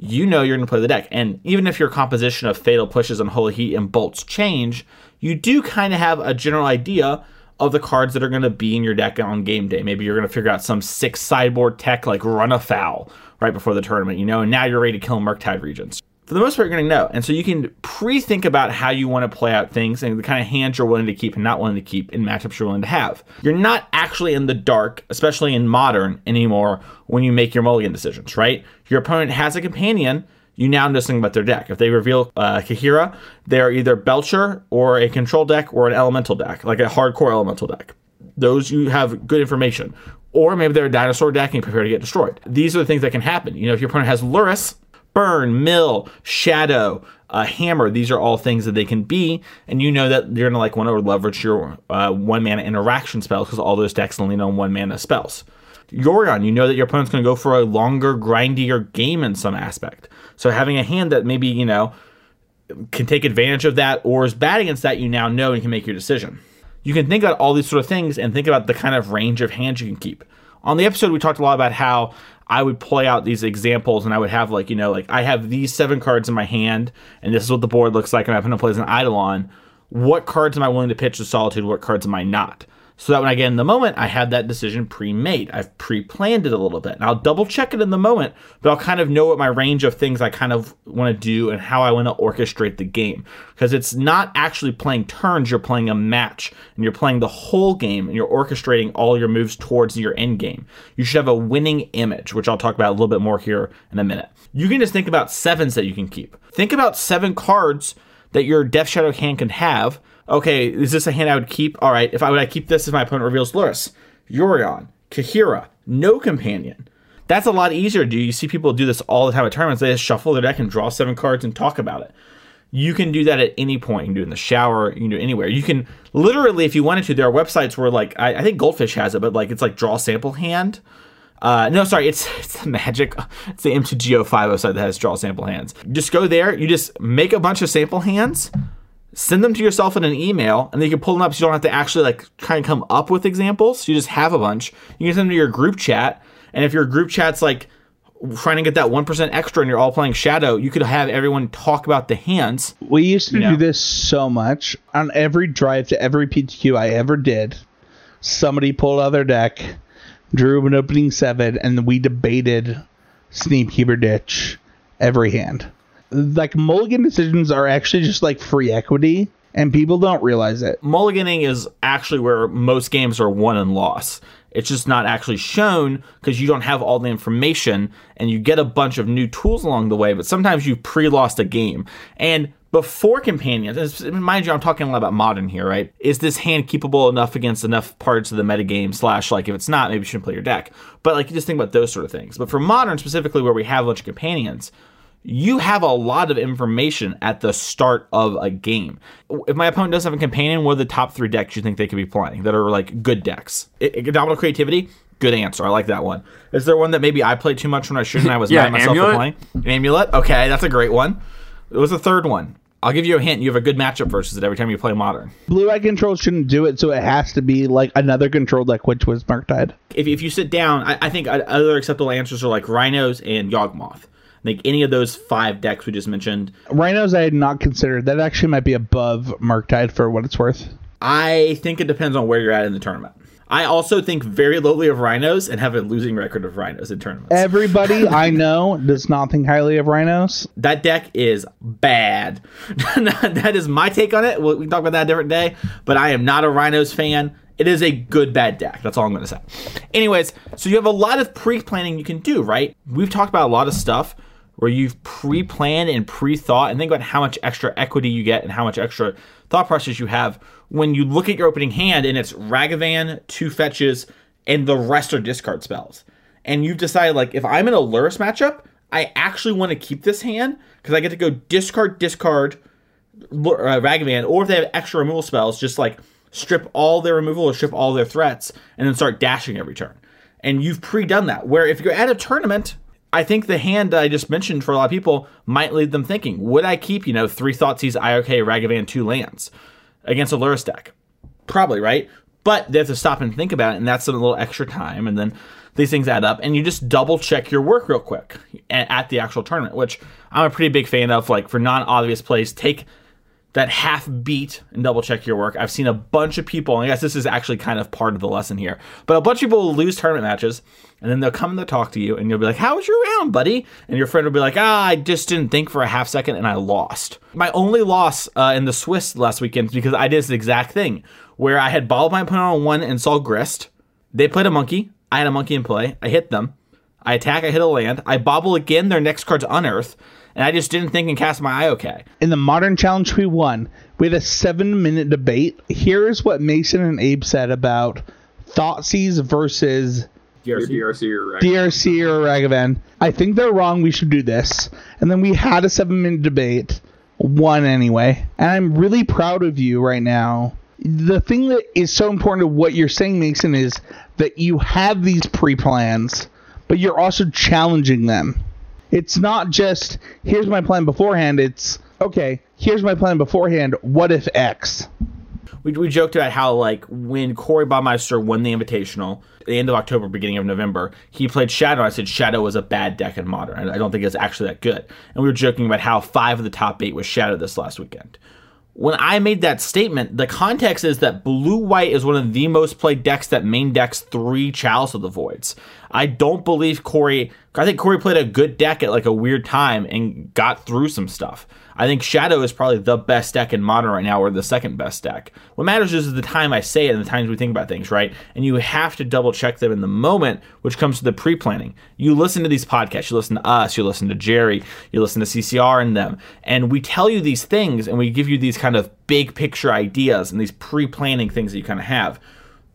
you know you're going to play the deck. And even if your composition of fatal pushes and holy heat and bolts change, you do kind of have a general idea of the cards that are going to be in your deck on game day. Maybe you're going to figure out some six sideboard tech like run Afoul right before the tournament, you know, and now you're ready to kill Murktide Regents. For the most part, you're going to know. And so you can pre think about how you want to play out things and the kind of hands you're willing to keep and not willing to keep in matchups you're willing to have. You're not actually in the dark, especially in modern anymore, when you make your mulligan decisions, right? Your opponent has a companion. You now know something about their deck. If they reveal uh, Kaheera, they're either Belcher or a control deck or an elemental deck, like a hardcore elemental deck. Those you have good information. Or maybe they're a dinosaur deck and you prepare to get destroyed. These are the things that can happen. You know, if your opponent has Lurrus, burn, mill, shadow, a hammer. These are all things that they can be, and you know that you're gonna like want to leverage your uh, one mana interaction spells because all those decks only know one mana spells. Yorion, you know that your opponent's to go for a longer, grindier game in some aspect. So having a hand that maybe, you know, can take advantage of that or is bad against that, you now know and can make your decision. You can think about all these sort of things and think about the kind of range of hands you can keep. On the episode, we talked a lot about how I would play out these examples and I would have like, you know, like I have these seven cards in my hand and this is what the board looks like and I'm going to play as an Eidolon. What cards am I willing to pitch to Solitude? What cards am I not? So that when I get in the moment, I have that decision pre-made. I've pre-planned it a little bit. And I'll double check it in the moment, but I'll kind of know what my range of things I kind of want to do and how I want to orchestrate the game. Because it's not actually playing turns, you're playing a match. And you're playing the whole game and you're orchestrating all your moves towards your end game. You should have a winning image, which I'll talk about a little bit more here in a minute. You can just think about sevens that you can keep. Think about seven cards that your Death Shadow hand can have okay, is this a hand I would keep? All right, if I would I keep this if my opponent reveals Lurrus, Yorion, Kaheera, no companion. That's a lot easier to do. You see people do this all the time at tournaments. They just shuffle their deck and draw seven cards and talk about it. You can do that at any point. You can do it in the shower. You can do it anywhere. You can literally, if you wanted to, there are websites where like I, I think Goldfish has it, but like it's like draw sample hand. Uh, no, sorry, it's it's the magic. It's the M2Go5 website that has draw sample hands. Just go there. You just make a bunch of sample hands send them to yourself in an email and then you can pull them up so you don't have to actually like try and come up with examples you just have a bunch you can send them to your group chat and if your group chat's like trying to get that 1% extra and you're all playing shadow you could have everyone talk about the hands We used to You know. do this so much on every drive to every PTQ I ever did. Somebody pulled out their deck, drew an opening seven, and we debated Sneak Keeper Ditch every hand. Like mulligan decisions are actually just like free equity, and people don't realize it. mulliganing is actually where most games are won and lost. It's just not actually shown because you don't have all the information and you get a bunch of new tools along the way but sometimes you pre-lost a game. And before companions mind you i'm talking a lot about modern here right? Is this hand keepable enough against enough parts of the metagame slash like if it's not maybe you shouldn't play your deck. But like you just think about those sort of things. But for modern specifically where we have a bunch of companions you have a lot of information at the start of a game. If my opponent doesn't have a companion, what are the top three decks you think they could be playing that are like good decks? I- Indomitable Creativity, good answer. I like that one. Is there one that maybe I played too much when I shouldn't? I was Yeah, mad at myself Amulet. for playing. An amulet, okay, that's a great one. It was the third one. I'll give you a hint. You have a good matchup versus it every time you play Modern. Blue Eye Control shouldn't do it, so it has to be like another control deck, which was Murktide. if, if you sit down, I, I think other acceptable answers are like Rhinos and Yawgmoth. Think any of those five decks we just mentioned Rhinos I had not considered. That actually might be above Murktide for what it's worth. I think it depends on where you're at in the tournament. I also think very lowly of rhinos and have a losing record of rhinos in tournaments. Everybody I know does not think highly of Rhinos. that deck is bad. that is my take on it. We we can talk about that a different day, but I am not a rhinos fan. It is a good bad deck. That's all I'm going to say. Anyways, so you have a lot of pre-planning you can do, right? We've talked about a lot of stuff where you've pre-planned and pre-thought and think about how much extra equity you get and how much extra thought process you have when you look at your opening hand and it's Ragavan, two fetches, and the rest are discard spells. And you've decided like if I'm in a Lurrus matchup, I actually want to keep this hand because I get to go discard, discard, uh, Ragavan, or if they have extra removal spells, just like strip all their removal or strip all their threats and then start dashing every turn. And you've pre-done that. Where if you're at a tournament, I think the hand that I just mentioned for a lot of people might lead them thinking, would I keep, you know, three Thoughtseize, IOK, Ragavan, two lands against a Lurrus deck? Probably, right? But they have to stop and think about it, and that's a little extra time, and then these things add up, and you just double check your work real quick at the actual tournament, which I'm a pretty big fan of. Like for non-obvious plays, take that half beat and double check your work. I've seen a bunch of people, and I guess this is actually kind of part of the lesson here, but a bunch of people will lose tournament matches, and then they'll come and they'll talk to you, and you'll be like, How was your round, buddy? And your friend will be like, Ah, I just didn't think for a half second, and I lost. My only loss uh, in the Swiss last weekend is because I did this exact thing, where I had balled my opponent on one and saw Grist. They played a monkey. I had a monkey in play. I hit them. I attack, I hit a land. I Bauble again, their next card's unearth, and I just didn't think and cast my eye okay. In the modern challenge we won, we had a seven minute debate. Here's what Mason and Abe said about Thoughtseize versus Your DRC or right? DRC or Ragavan. I think they're wrong. We should do this. And then we had a seven minute debate. Won anyway. And I'm really proud of you right now. the thing that is so important to what you're saying, Mason, is that you have these pre plans, but you're also challenging them. It's not just here's my plan beforehand. It's okay. Here's my plan beforehand. What if X? we, we joked about how like when Corey Baumeister won the Invitational, at the end of October, beginning of November, he played Shadow. I said Shadow was a bad deck in Modern. I don't think it's actually that good. And we were joking about how five of the top eight was Shadow this last weekend. When I made that statement, the context is that Blue White is one of the most played decks that main decks three Chalice of the Voids. I don't believe Corey. I think Corey played a good deck at like a weird time and got through some stuff. I think Shadow is probably the best deck in Modern right now, or the second best deck. What matters is the time I say it and the times we think about things, right? And you have to double check them in the moment, which comes to the pre planning. You listen to these podcasts, you listen to us, you listen to Jerry, you listen to CCR and them, and we tell you these things and we give you these kind of big picture ideas and these pre planning things that you kind of have.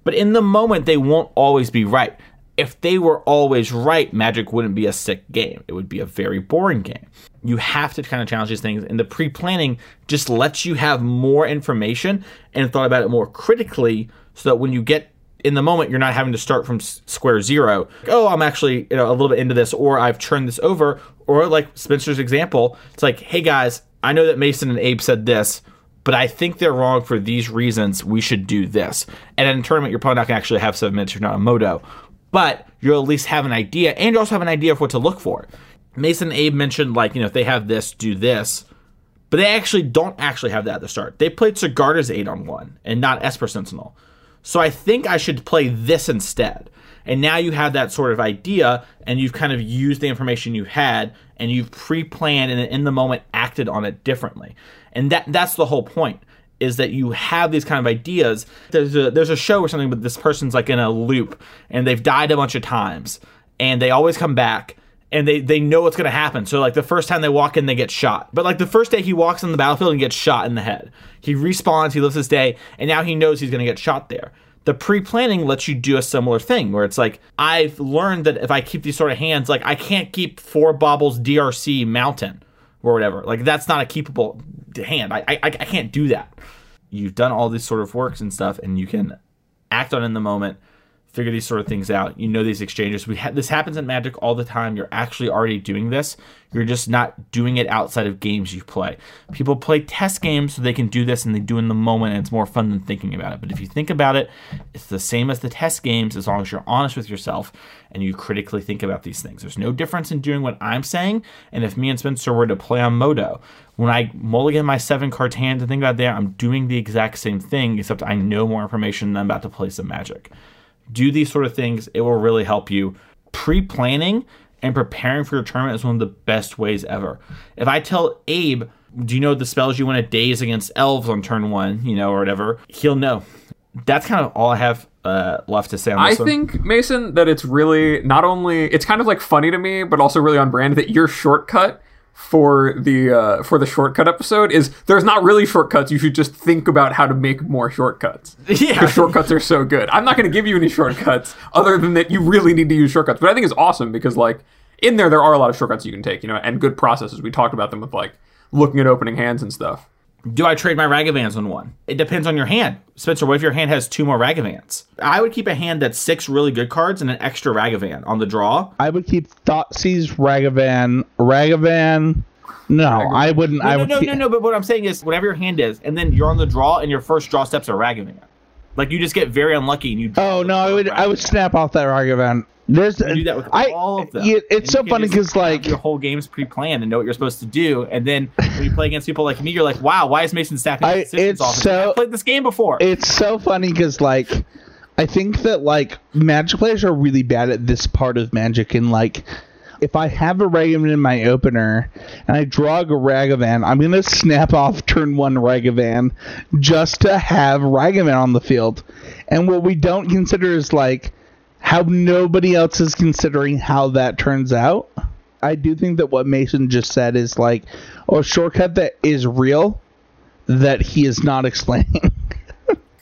But in the moment, they won't always be right if they were always right, Magic wouldn't be a sick game. It would be a very boring game. You have to kind of challenge these things, and the pre planning just lets you have more information and thought about it more critically so that when you get in the moment, you're not having to start from square zero. Oh, I'm actually you know, a little bit into this, or I've turned this over, or like Spencer's example, it's like, hey guys, I know that Mason and Abe said this, but I think they're wrong for these reasons. We should do this. And in a tournament, you're probably not going to actually have seven minutes. You're not a moto but you'll at least have an idea and you also have an idea of what to look for. Mason Abe mentioned like, you know, if they have this, do this. But they actually don't actually have that at the start. They played Sigarda's Aid on 1 and not Esper Sentinel. So I think I should play this instead. And now you have that sort of idea and you've kind of used the information you had and you've pre-planned and in the moment acted on it differently. And that that's the whole point is that you have these kind of ideas. There's a there's a show or something, but this person's like in a loop and they've died a bunch of times and they always come back and they they know what's gonna happen. So like the first time they walk in, they get shot. But like the first day he walks on the battlefield and gets shot in the head. He respawns, he lives his day, and now he knows he's gonna get shot there. The pre-planning lets you do a similar thing where it's like I've learned that if I keep these sort of hands, like I can't keep four baubles DRC mountain or whatever. Like that's not a keepable hand. I, I I can't do that. You've done all these sort of works and stuff, and you can act on in the moment figure these sort of things out. You know these exchanges. We ha- this happens in Magic all the time. You're actually already doing this. You're just not doing it outside of games you play. People play test games so they can do this and they do in the moment and it's more fun than thinking about it. But if you think about it, it's the same as the test games as long as you're honest with yourself and you critically think about these things. There's no difference in doing what I'm saying and if me and Spencer were to play on Modo, when I mulligan my seven cards hand and think about that, I'm doing the exact same thing except I know more information than I'm about to play some magic do these sort of things. It will really help you. Pre planning and preparing for your tournament is one of the best ways ever. If I tell Abe, do you know the spells you want to daze against elves on turn one, you know, or whatever, he'll know. That's kind of all I have uh, left to say on I one. think Mason that it's really not only it's kind of like funny to me, but also really on brand that your shortcut for the uh, for the shortcut episode is there's not really shortcuts. You should just think about how to make more shortcuts. Yeah. shortcuts are so good. I'm not going to give you any shortcuts other than that you really need to use shortcuts. But I think it's awesome because like in there there are a lot of shortcuts you can take, you know, and good processes. We talked about them with like looking at opening hands and stuff. Do I trade my Ragavans on one? It depends on your hand. Spencer, what if your hand has two more Ragavans? I would keep a hand that's six really good cards and an extra Ragavan on the draw. I would keep Thoughtseize, Ragavan, Ragavan. No, I wouldn't. No, I no, would no, keep, no, no. But what I'm saying is, whatever your hand is, and then you're on the draw, and your first draw steps are Ragavan. Like you just get very unlucky, and you. draw Oh no, I first would. I would snap off that Ragavan. There's do that with I, all of them. yeah, it's so funny because like your whole game's pre-planned and know what you're supposed to do, and then when you play against people like me, you're like, "Wow, why is Mason snapping I- it's off?" so- I played this game before. it's so funny because like I think that like Magic players are really bad at this part of Magic and like if I have a Ragavan in my opener and I draw a Ragavan, I'm gonna snap off turn one Ragavan just to have Ragavan on the field. And what we don't consider is like how nobody else is considering how that turns out. I do think that what Mason just said is like a shortcut that is real that he is not explaining.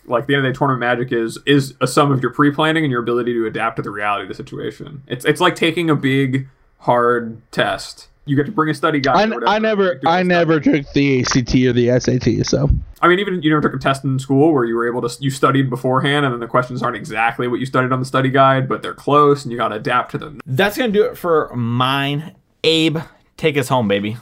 like the end of the tournament magic is is a sum of your pre-planning and your ability to adapt to the reality of the situation. It's it's like taking a big hard test You get to bring a study guide. I, or whatever. I never You I stuff. never took the ACT or the SAT, so I mean, even you never took a test in school where you were able to you studied beforehand, and then the questions aren't exactly what you studied on the study guide, but they're close, and you got to adapt to them. That's gonna do it for mine. Abe, take us home, baby.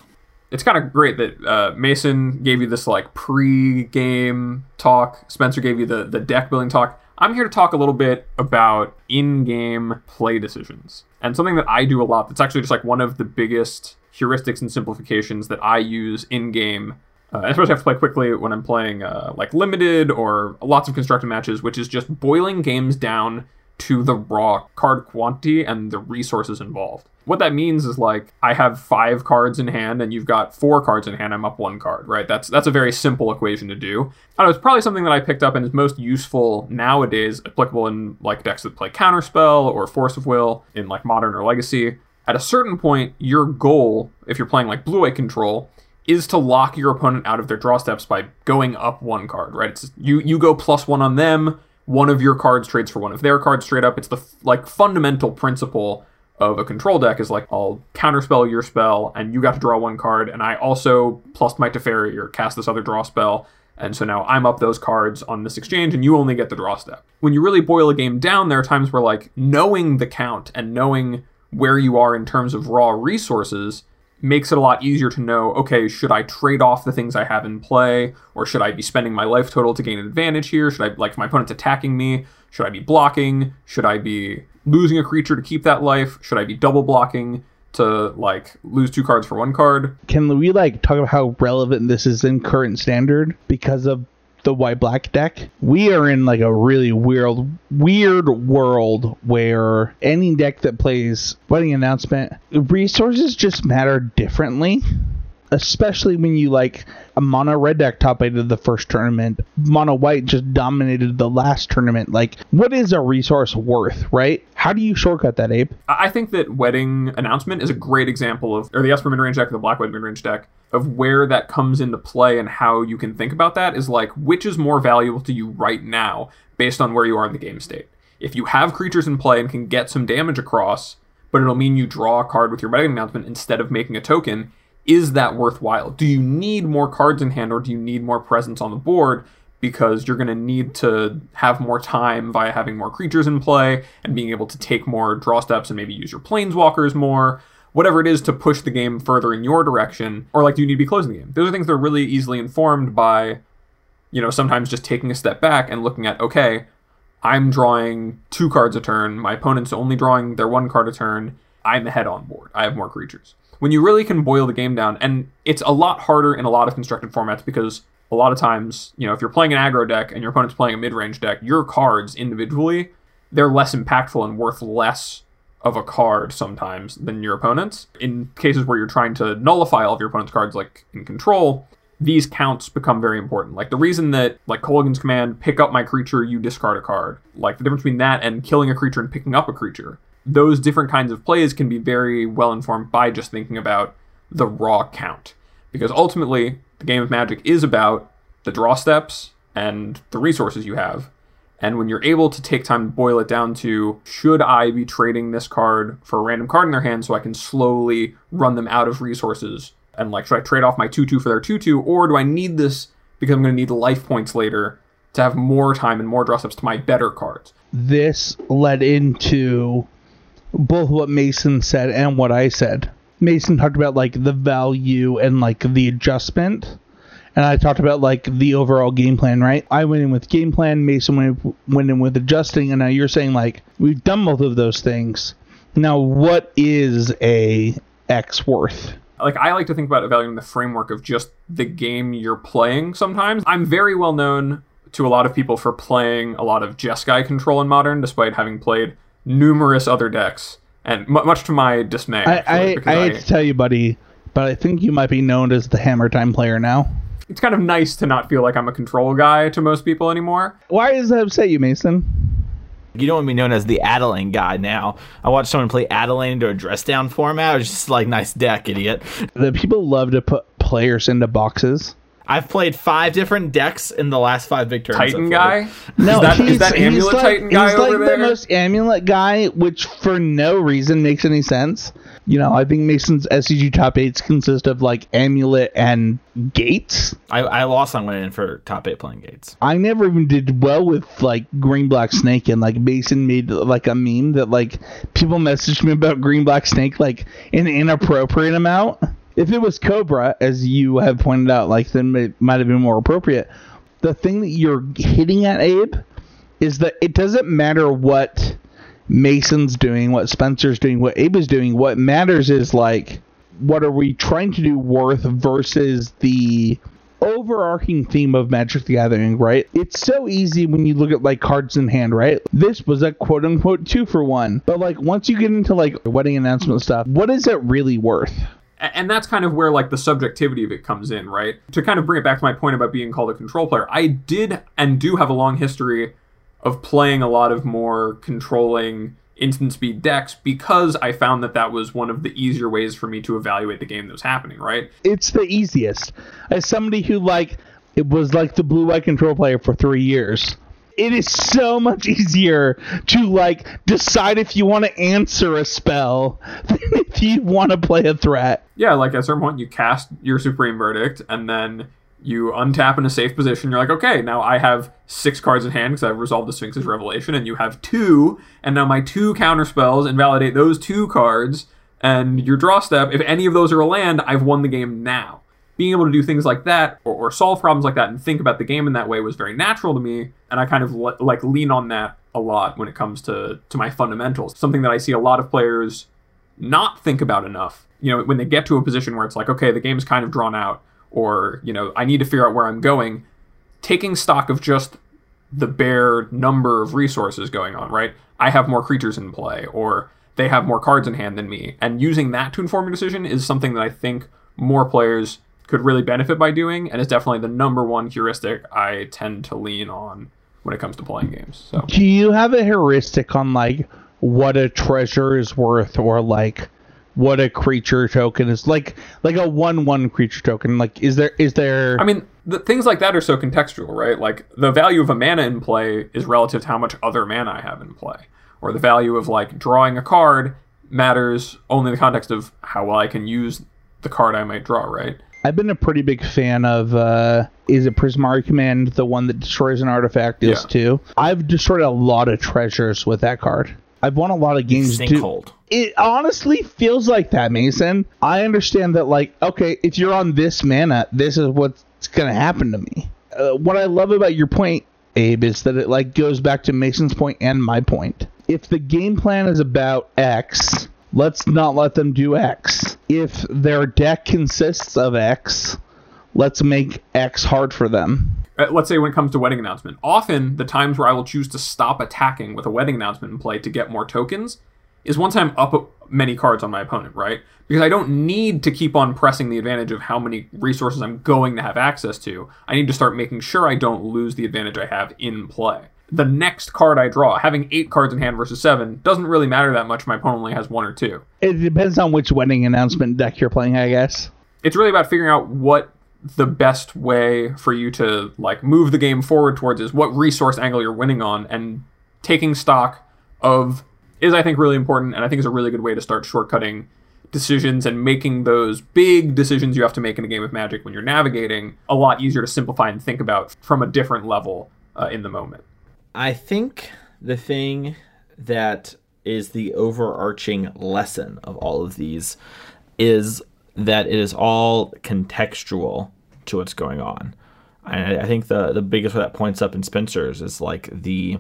It's kind of great that uh, Mason gave you this like pre-game talk. Spencer gave you the the deck building talk. I'm here to talk a little bit about in-game play decisions and something that I do a lot. That's actually just like one of the biggest heuristics and simplifications that I use in-game uh, especially I have to play quickly when I'm playing uh, like limited or lots of constructed matches, which is just boiling games down to the raw card quantity and the resources involved. What that means is like I have five cards in hand and you've got four cards in hand. I'm up one card, right? That's that's a very simple equation to do. Know, it's probably something that I picked up and is most useful nowadays, applicable in like decks that play Counterspell or Force of Will in like Modern or Legacy. At a certain point, your goal, if you're playing like blue-white control, is to lock your opponent out of their draw steps by going up one card, right? It's you you go plus one on them, one of your cards trades for one of their cards straight up. It's the f- like fundamental principle of a control deck is like I'll counterspell your spell and you got to draw one card and I also plus my Teferi or cast this other draw spell and so now I'm up those cards on this exchange and you only get the draw step. When you really boil a game down, there are times where like knowing the count and knowing where you are in terms of raw resources makes it a lot easier to know okay should i trade off the things i have in play? Or should i be spending my life total to gain an advantage here? Should i like my opponent's attacking me? Should i be blocking? Should i be losing a creature to keep that life? Should i be double blocking to like lose two cards for one card? Can we like talk about how relevant this is in current standard because of the white black deck? We are in like a really weird weird world where any deck that plays wedding announcement resources just matter differently. Especially when you like a mono red deck top eight of the first tournament, mono white just dominated the last tournament. Like, what is a resource worth, right? How do you shortcut that, Abe? I I think that Wedding Announcement is a great example of, or the Esper midrange deck or the Black White midrange deck, of where that comes into play and how you can think about that is like, which is more valuable to you right now based on where you are in the game state. If you have creatures in play and can get some damage across, but it'll mean you draw a card with your Wedding Announcement instead of making a token, is that worthwhile? Do you need more cards in hand or do you need more presence on the board? because you're going to need to have more time via having more creatures in play and being able to take more draw steps and maybe use your planeswalkers more. Whatever it is to push the game further in your direction, or like do you need to be closing the game? Those are things that are really easily informed by, you know, sometimes just taking a step back and looking at, okay, I'm drawing two cards a turn, my opponent's only drawing their one card a turn, I'm ahead on board, I have more creatures. When you really can boil the game down, and it's a lot harder in a lot of constructed formats because a lot of times, you know, if you're playing an aggro deck and your opponent's playing a mid-range deck, your cards individually, they're less impactful and worth less of a card sometimes than your opponent's. In cases where you're trying to nullify all of your opponent's cards, like in control, these counts become very important. Like the reason that, like Kolaghan's Command, pick up my creature, you discard a card. Like the difference between that and killing a creature and picking up a creature. Those different kinds of plays can be very well informed by just thinking about the raw count. Because ultimately, the game of Magic is about the draw steps and the resources you have. And when you're able to take time to boil it down to should I be trading this card for a random card in their hand so I can slowly run them out of resources? And like, should I trade off my 2 2 for their 2 2? Or do I need this because I'm going to need life points later to have more time and more draw steps to my better cards? This led into both what Mason said and what I said. Mason talked about like the value and like the adjustment. And I talked about like the overall game plan, right? I went in with game plan, Mason went, went in with adjusting, and now you're saying like we've done both of those things. Now, what is a X worth? like I like to think about evaluating the framework of just the game you're playing sometimes. I'm very well known to a lot of people for playing a lot of Jeskai control in modern, despite having played numerous other decks, and m- much to my dismay. I, actually, I, because I hate to tell you, buddy, but I think you might be known as the Hammer Time player now. it's kind of nice to not feel like I'm a control guy to most people anymore. Why does that upset you, Mason? You don't want to be known as the Adeline guy now. I watched someone play Adeline into a dress down format. It was just like, nice deck, idiot. The people love to put players into boxes. I've played five different decks in the last five big turns. Titan guy. No, is that, is he's, that he's amulet like, Titan guy he's over like there? the most amulet guy, which for no reason makes any sense. You know, I think Mason's SCG top eights consist of like amulet and gates. I, I lost on winning for top eight playing gates. I never even did well with like green black snake, and like Mason made like a meme that like people messaged me about green black snake like an inappropriate amount. If it was Cobra, as you have pointed out, like then it might have been more appropriate. The thing that you're hitting at, Abe, is that it doesn't matter what Mason's doing, what Spencer's doing, what Abe is doing. What matters is like what are we trying to do worth versus the overarching theme of Magic the Gathering, right? It's so easy when you look at like cards in hand, right? This was a quote unquote two for one. But like once you get into like wedding announcement stuff, what is it really worth? And that's kind of where like the subjectivity of it comes in, right? To kind of bring it back to my point about being called a control player, I did and do have a long history of playing a lot of more controlling instant speed decks because I found that that was one of the easier ways for me to evaluate the game that was happening, right? It's the easiest. As somebody who like it was like the blue white control player for three years. It is so much easier to like decide if you want to answer a spell than if you want to play a threat. Yeah, like at certain point you cast your Supreme Verdict and then you untap in a safe position. You're like, okay, now I have six cards in hand because I've resolved the Sphinx's Revelation, and you have two, and now my two counter spells invalidate those two cards, and your draw step, if any of those are a land, I've won the game now. Being able to do things like that, or, or solve problems like that, and think about the game in that way was very natural to me, and I kind of le- like lean on that a lot when it comes to to my fundamentals. Something that I see a lot of players not think about enough. You know, when they get to a position where it's like, okay, the game's kind of drawn out, or, you know, I need to figure out where I'm going, taking stock of just the bare number of resources going on, right? I have more creatures in play, or they have more cards in hand than me. And using that to inform your decision is something that I think more players could really benefit by doing, and is definitely the number one heuristic I tend to lean on when it comes to playing games. So Do you have a heuristic on like what a treasure is worth or like what a creature token is like like a one one creature token like is there is there I mean, the, things like that are so contextual, right? Like the value of a mana in play is relative to how much other mana I have in play, or the value of like drawing a card matters only in the context of how well I can use the card I might draw, right? I've been a pretty big fan of uh is it Prismari Command the one that destroys an artifact is Yeah. too. I've destroyed a lot of treasures with that card. I've won a lot of games Stink too. It honestly feels like that, Mason. I understand that, like, okay, if you're on this mana, this is what's going to happen to me. Uh, what I love about your point, Abe, is that it like goes back to Mason's point and my point. If the game plan is about X, let's not let them do X. If their deck consists of X, let's make X hard for them. Uh, Let's say when it comes to wedding announcement, often the times where I will choose to stop attacking with a wedding announcement in play to get more tokens is once I'm up many cards on my opponent, right? Because I don't need to keep on pressing the advantage of how many resources I'm going to have access to. I need to start making sure I don't lose the advantage I have in play. The next card I draw, having eight cards in hand versus seven, doesn't really matter that much. My opponent only has one or two. It depends on which wedding announcement deck you're playing, I guess. it's really about figuring out what the best way for you to like move the game forward towards is what resource angle you're winning on and taking stock of is I think really important and I think is a really good way to start shortcutting decisions and making those big decisions you have to make in a game of magic when you're navigating a lot easier to simplify and think about from a different level uh, in the moment. I think the thing that is the overarching lesson of all of these is that it is all contextual to what's going on. I, I think the the biggest one that points up in Spencer's is like the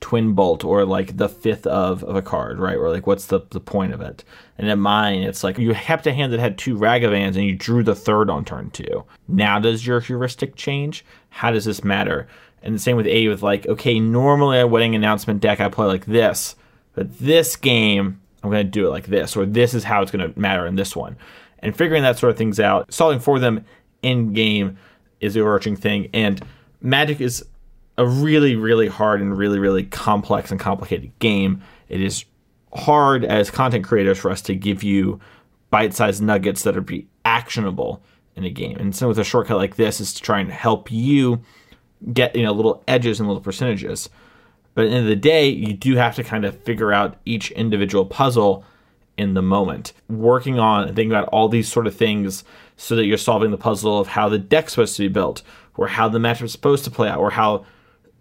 twin bolt or like the fifth of, of a card, right? Or like what's the, the point of it? And in mine, it's like you kept a hand that had two Ragavans and you drew the third on turn two. Now does your heuristic change? How does this matter? And the same with A with like, okay, normally a wedding announcement deck I play like this, but this game I'm gonna do it like this, or this is how it's gonna matter in this one. And figuring that sort of things out, solving for them in game is the overarching thing. And Magic is a really, really hard and really, really complex and complicated game. It is hard as content creators for us to give you bite-sized nuggets that are be actionable in a game. And so with a shortcut like this is to try and help you get you know little edges and little percentages. But at the end of the day, you do have to kind of figure out each individual puzzle in the moment. Working on thinking about all these sort of things so that you're solving the puzzle of how the deck's supposed to be built, or how the matchup is supposed to play out, or how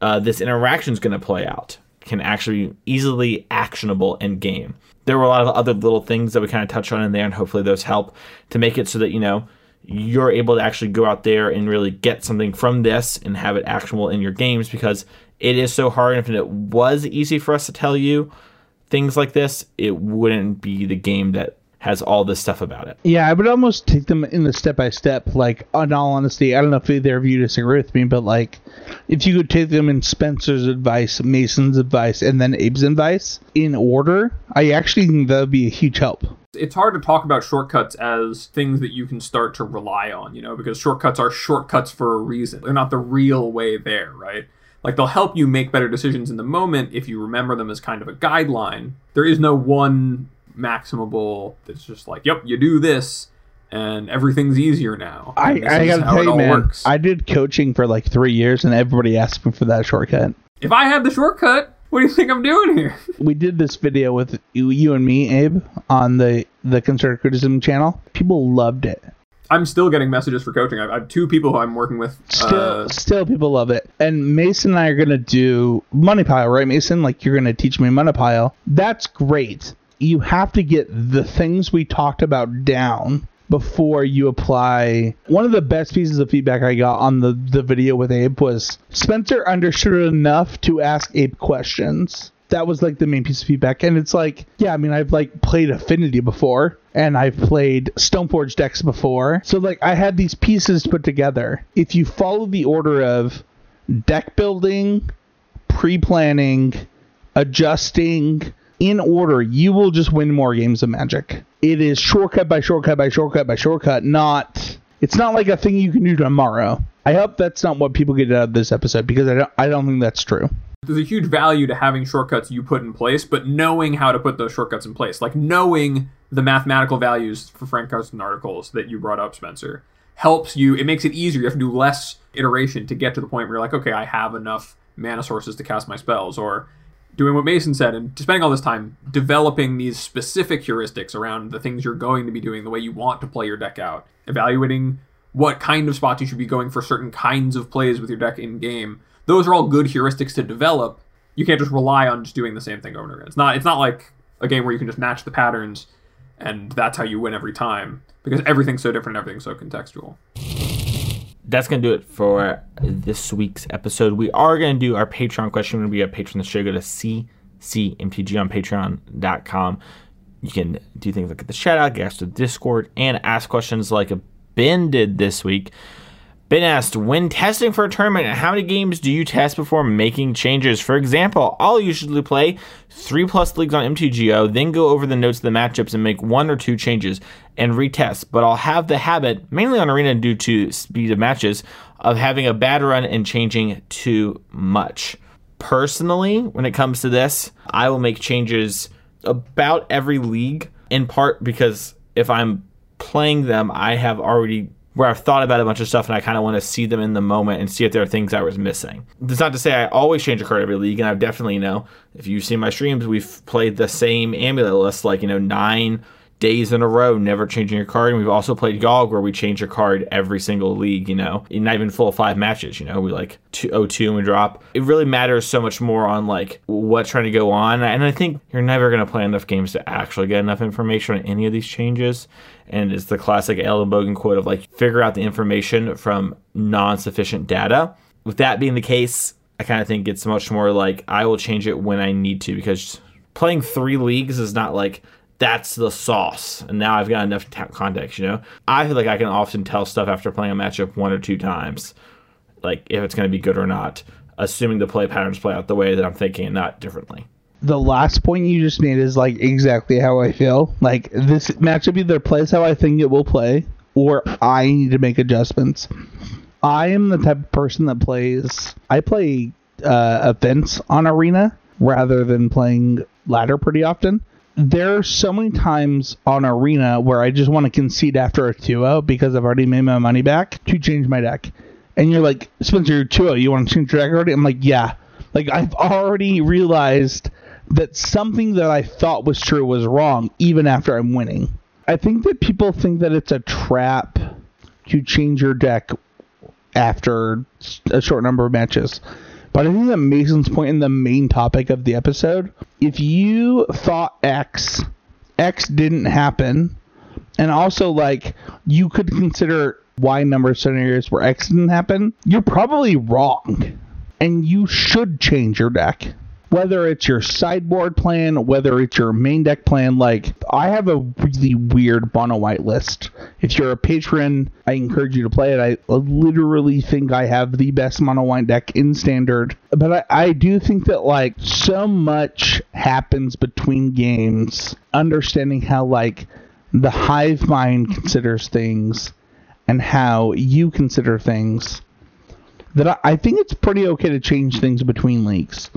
uh, this interaction is going to play out can actually be easily actionable in game. There were a lot of other little things that we kind of touched on in there, and hopefully those help to make it so that you know you're able to actually go out there and really get something from this and have it actionable in your games because it is so hard. And if it was easy for us to tell you things like this, it wouldn't be the game that has all this stuff about it. Yeah, I would almost take them in the step by step. Like, in all honesty, I don't know if either of you disagree with me, but like, if you could take them in Spencer's advice, Mason's advice, and then Abe's advice in order, I actually think that would be a huge help. It's hard to talk about shortcuts as things that you can start to rely on, you know, because shortcuts are shortcuts for a reason. They're not the real way there, right? Like they'll help you make better decisions in the moment if you remember them as kind of a guideline. There is no one maximable that's just like, yep, you do this and everything's easier now. I, I gotta tell you, man, works. I did coaching for like three years, and everybody asked me for that shortcut. if I had the shortcut, what do you think I'm doing here? We did this video with you, you and me, Abe, on the the Constructed Criticism channel. People loved it. I'm still getting messages for coaching. I I have two people who I'm working with. Still, Uh, still, people love it. And Mason and I are gonna do money pile, right, Mason? Like you're gonna teach me money pile. That's great. You have to get the things we talked about down before you apply. One of the best pieces of feedback I got on the the video with Abe was Spencer understood enough to ask Abe questions. That was like the main piece of feedback, and it's like, yeah, I mean, I've like played Affinity before, and I've played Stoneforge decks before, so like I had these pieces put together. If you follow the order of deck building, pre-planning, adjusting in order, you will just win more games of Magic. It is shortcut by shortcut by shortcut by shortcut, not it's not like a thing you can do tomorrow. I hope that's not what people get out of this episode because I don't I don't think that's true. there's a huge value to having shortcuts you put in place, but knowing how to put those shortcuts in place, like knowing the mathematical values for Frank Karsten articles that you brought up, Spencer, helps you. It makes it easier. You have to do less iteration to get to the point where you're like, okay, I have enough mana sources to cast my spells, or doing what Mason said and spending all this time developing these specific heuristics around the things you're going to be doing, the way you want to play your deck out, evaluating what kind of spots you should be going for certain kinds of plays with your deck in game. Those are all good heuristics to develop. You can't just rely on just doing the same thing over and over again. It's not it's not like a game where you can just match the patterns and that's how you win every time because everything's so different and everything's so contextual. That's to do it for this week's episode. We are to do our Patreon question when we have patron of the show. Go to CCMTG on patreon.com. You can do things like get the shout out, get us to Discord, and ask questions like Ben did this week. Ben asked, when testing for a tournament, how many games do you test before making changes? For example, I'll usually play three plus leagues on MTGO, then go over the notes of the matchups and make one or two changes and retest. But I'll have the habit, mainly on Arena due to speed of matches, of having a bad run and changing too much. Personally, when it comes to this, I will make changes about every league, in part because if I'm playing them, I have already where I've thought about a bunch of stuff and I kind of want to see them in the moment and see if there are things I was missing. That's not to say I always change a card every league, and I've definitely, you know, if you've seen my streams, we've played the same amulet list like, you know, nine days in a row, never changing your card. And we've also played Gog where we change a card every single league, you know, not even full five matches, you know, we like 202 and we drop. It really matters so much more on like what's trying to go on. And I think you're never going to play enough games to actually get enough information on any of these changes. And it's the classic Ellen Bogan quote of like, figure out the information from non sufficient data. With that being the case, I kind of think it's much more like I will change it when I need to because playing three leagues is not like that's the sauce. And now I've got enough t- context, you know? I feel like I can often tell stuff after playing a matchup one or two times, like if it's going to be good or not, assuming the play patterns play out the way that I'm thinking and not differently. The last point you just made is like exactly how I feel. Like this matchup either plays how I think it will play, or I need to make adjustments. I am the type of person that plays. I play uh, events on Arena rather than playing ladder pretty often. There are so many times on Arena where I just want to concede after a 2 0 because I've already made my money back to change my deck. And you're like, Spencer, you're 2 0. You want to change your deck already? I'm like, yeah. Like, I've already realized that something that I thought was true was wrong, even after I'm winning. I think that people think that it's a trap to change your deck after a short number of matches. But I think that Mason's point in the main topic of the episode, if you thought X, X didn't happen, and also like you could consider Y number of scenarios where X didn't happen, you're probably wrong. And you should change your deck whether it's your sideboard plan, whether it's your main deck plan, like I have a really weird mono white list. If you're a patron, I encourage you to play it. I literally think I have the best mono white deck in standard. But I, I do think that like so much happens between games, understanding how like the hive mind considers things and how you consider things that I, I think it's pretty okay to change things between leagues.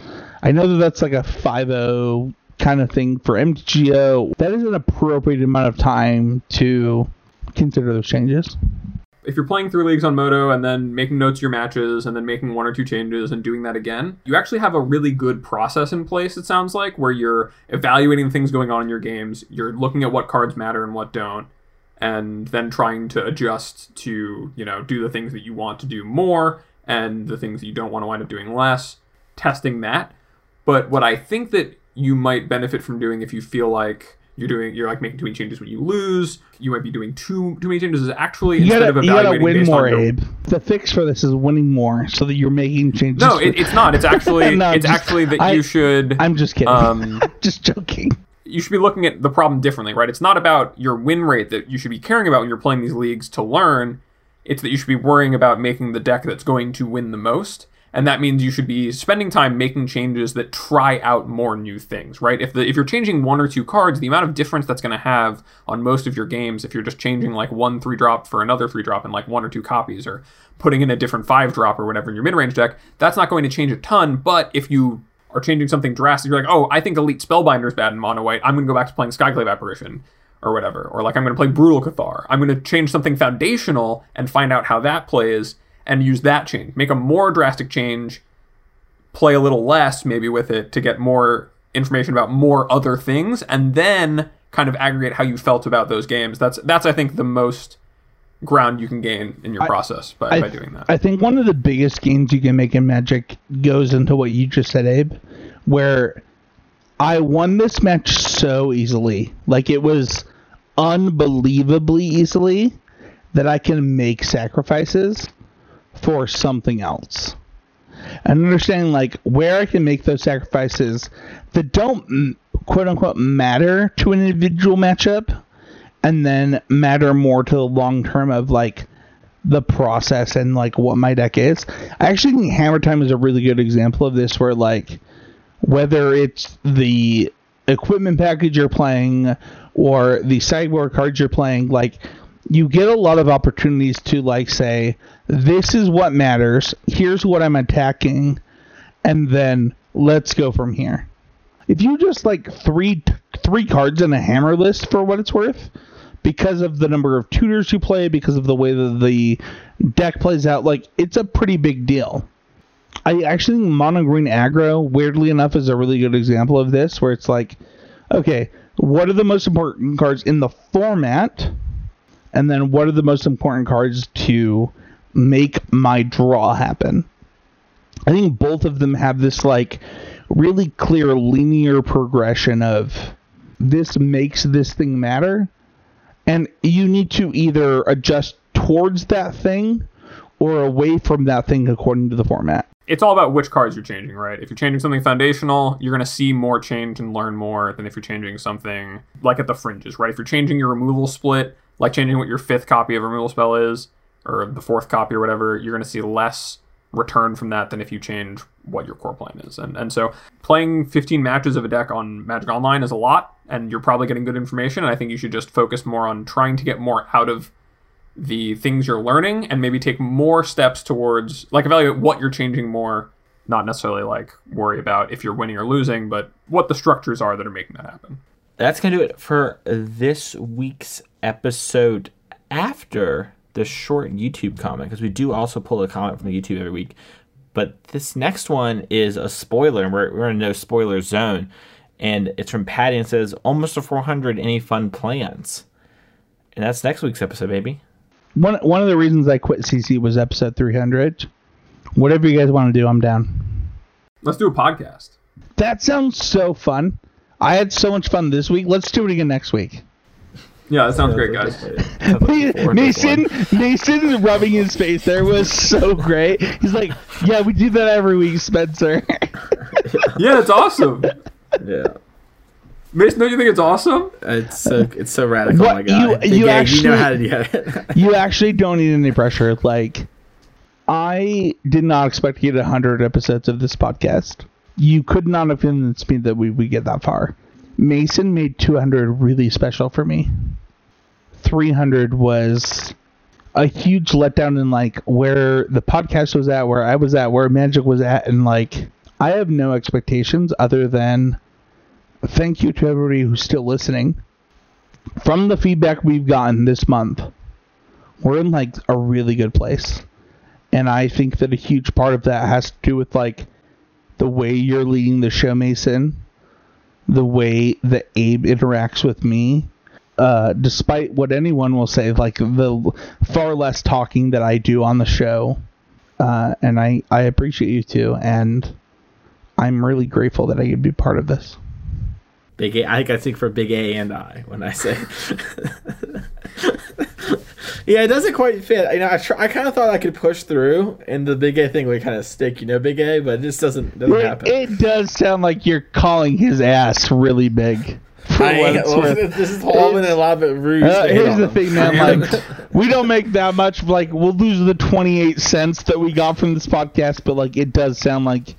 I know that that's like a 5 kind of thing for MTGO. That is an appropriate amount of time to consider those changes. If you're playing through leagues on Modo and then making notes of your matches and then making one or two changes and doing that again, you actually have a really good process in place, it sounds like, where you're evaluating things going on in your games, you're looking at what cards matter and what don't, and then trying to adjust to, you know, do the things that you want to do more and the things that you don't want to wind up doing less, testing that. But what I think that you might benefit from doing if you feel like you're doing you're like making too many changes when you lose, you might be doing too too many changes is actually You instead gotta, of you gotta win based more, Abe. The fix for this is winning more, so that you're making changes. No, for- it, it's not. It's actually No, it's just- actually that I- you should I'm just kidding. um just joking. you should be looking at the problem differently, right? It's not about your win rate that you should be caring about when you're playing these leagues to learn. It's that you should be worrying about making the deck that's going to win the most. And that means you should be spending time making changes that try out more new things, right? If the if you're changing one or two cards, the amount of difference that's going to have on most of your games, if you're just changing like one three drop for another three drop and like one or two copies, or putting in a different five drop or whatever in your mid range deck, that's not going to change a ton. But if you are changing something drastic, you're like, oh, I think Elite Spellbinder is bad in mono white. I'm going to go back to playing Skyclave Apparition or whatever. Or like, I'm going to play Brutal Cathar. I'm going to change something foundational and find out how that plays and use that change. Make a more drastic change, play a little less maybe with it to get more information about more other things, and then kind of aggregate how you felt about those games. That's that's I think the most ground you can gain in your process by, I, by doing that. I think one of the biggest gains you can make in Magic goes into what you just said, Abe, where I won this match so easily. Like it was unbelievably easily that I can make sacrifices for something else. And understanding like where I can make those sacrifices that don't quote unquote matter to an individual matchup and then matter more to the long term of like the process and like what my deck is. I actually think Hammer Time is a really good example of this where like whether it's the equipment package you're playing or the sideboard cards you're playing, like you get a lot of opportunities to like say, this is what matters, here's what I'm attacking, and then let's go from here. If you just like three three cards in a hammer list for what it's worth, because of the number of tutors you play, because of the way that the deck plays out, like it's a pretty big deal. I actually think mono green aggro, weirdly enough, is a really good example of this, where it's like, okay, what are the most important cards in the format, and then what are the most important cards to make my draw happen? I think both of them have this like really clear linear progression of this makes this thing matter, and you need to either adjust towards that thing or away from that thing according to the format. it's all about which cards you're changing, right? If you're changing something foundational, you're going to see more change and learn more than if you're changing something like at the fringes, right? If you're changing your removal split, like changing what your fifth copy of a removal spell is, or the fourth copy or whatever, you're going to see less return from that than if you change what your core plan is. And and so playing 15 matches of a deck on Magic Online is a lot, and you're probably getting good information. And I think you should just focus more on trying to get more out of the things you're learning and maybe take more steps towards like evaluate what you're changing more not necessarily like worry about if you're winning or losing but what the structures are that are making that happen that's going to do it for this week's episode after the short YouTube comment, because we do also pull a comment from the YouTube every week. But this next one is a spoiler, and we're, we're in no spoiler zone. And it's from Patty and says, almost a 400, any fun plans? And that's next week's episode, baby. One one of the reasons I quit CC was episode 300. Whatever you guys want to do, I'm down. Let's do a podcast. That sounds so fun. I had so much fun this week. Let's do it again next week. Yeah, that sounds great, guys. Sounds like Mason, one. Mason rubbing his face there was so great. He's like, "Yeah, we do that every week, Spencer." Yeah, it's awesome. Yeah. Mason, don't you think it's awesome? It's so it's so radical, What, my God. you- Big you A, you know how to do it. you actually don't need any pressure. Like, I did not expect to get hundred episodes of this podcast. You could not have convinced me that we would get that far. Mason made 200 really special for me. 300 was a huge letdown in like where the podcast was at, where I was at, where Magic was at, and like I have no expectations other than thank you to everybody who's still listening. From the feedback we've gotten this month, we're in like a really good place. And I think that a huge part of that has to do with like the way you're leading the show, Mason, the way that Abe interacts with me. Uh, despite what anyone will say, like the far less talking that I do on the show, uh, and I I appreciate you too, and I'm really grateful that I could be part of this. Big A. I think I speak for Big A and I when I say. yeah, it doesn't quite fit. You know, I try, I kind of thought I could push through, and the Big A thing would kind of stick. You know, Big A, but it just doesn't doesn't It, happen. it does sound like you're calling his ass really big. For I, what it's well, worth. this is all been a lot of it rude. Uh, to hit here's the them. thing, man. Like, we don't make that much. Like, we'll lose the 28 cents that we got from this podcast, but like, it does sound like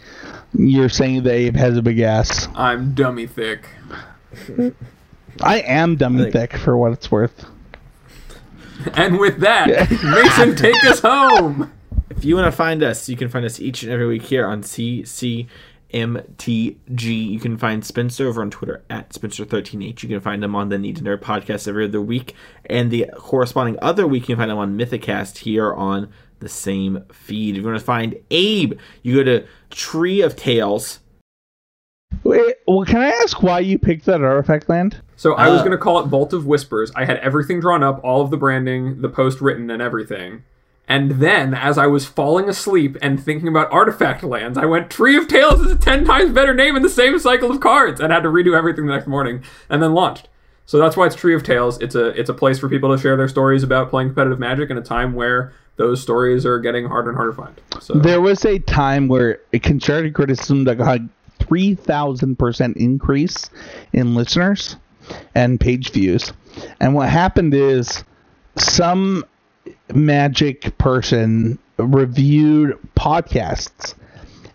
you're saying that Abe has a big ass. I'm dummy thick. I am dummy Like- thick for what it's worth. And with that, Mason, take us home. If you want to find us, you can find us each and every week here on CCMTG. You can find Spencer over on Twitter at Spencer13H. You can find him on the Need to Nerd podcast every other week. And the corresponding other week, you can find him on Mythicast here on the same feed. If you want to find Abe, you go to Tree of Tales. Wait, well, can I ask why you picked that artifact land? So I was Uh. going to call it Vault of Whispers. I had everything drawn up, all of the branding, the post written, and everything. And then, as I was falling asleep and thinking about artifact lands, I went Tree of Tales is a ten times better name in the same cycle of cards, and had to redo everything the next morning, and then launched. So that's why it's Tree of Tales. It's a it's a place for people to share their stories about playing competitive Magic in a time where those stories are getting harder and harder to find. So There was a time where a Constructed Criticism that got 3,000% increase in listeners and page views. And what happened is some magic person reviewed podcasts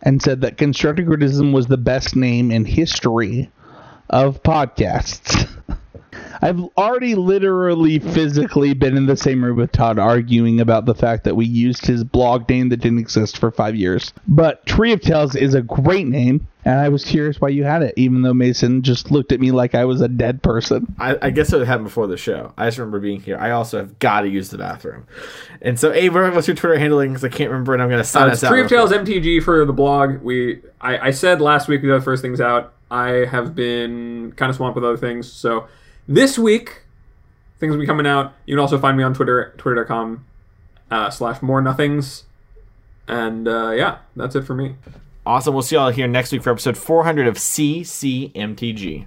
and said that Constructed Criticism was the best name in history of podcasts. I've already literally physically been in the same room with Todd arguing about the fact that we used his blog name that didn't exist for five years. But Tree of Tales is a great name, and I was curious why you had it, even though Mason just looked at me like I was a dead person. I, I guess it would happen before the show. I just remember being here. I also have got to use the bathroom. And so, Abe, what's your Twitter handling? Because I can't remember, and I'm going to sign Uh, us it's out. Tree of Tales. MTG for the blog. We I, I said last week we got the first things out. I have been kind of swamped with other things. So this week, things will be coming out. You can also find me on Twitter, twitter.com uh, slash more nothings. And uh, yeah, that's it for me. Awesome. We'll see y'all here next week for episode 400 of CCMTG.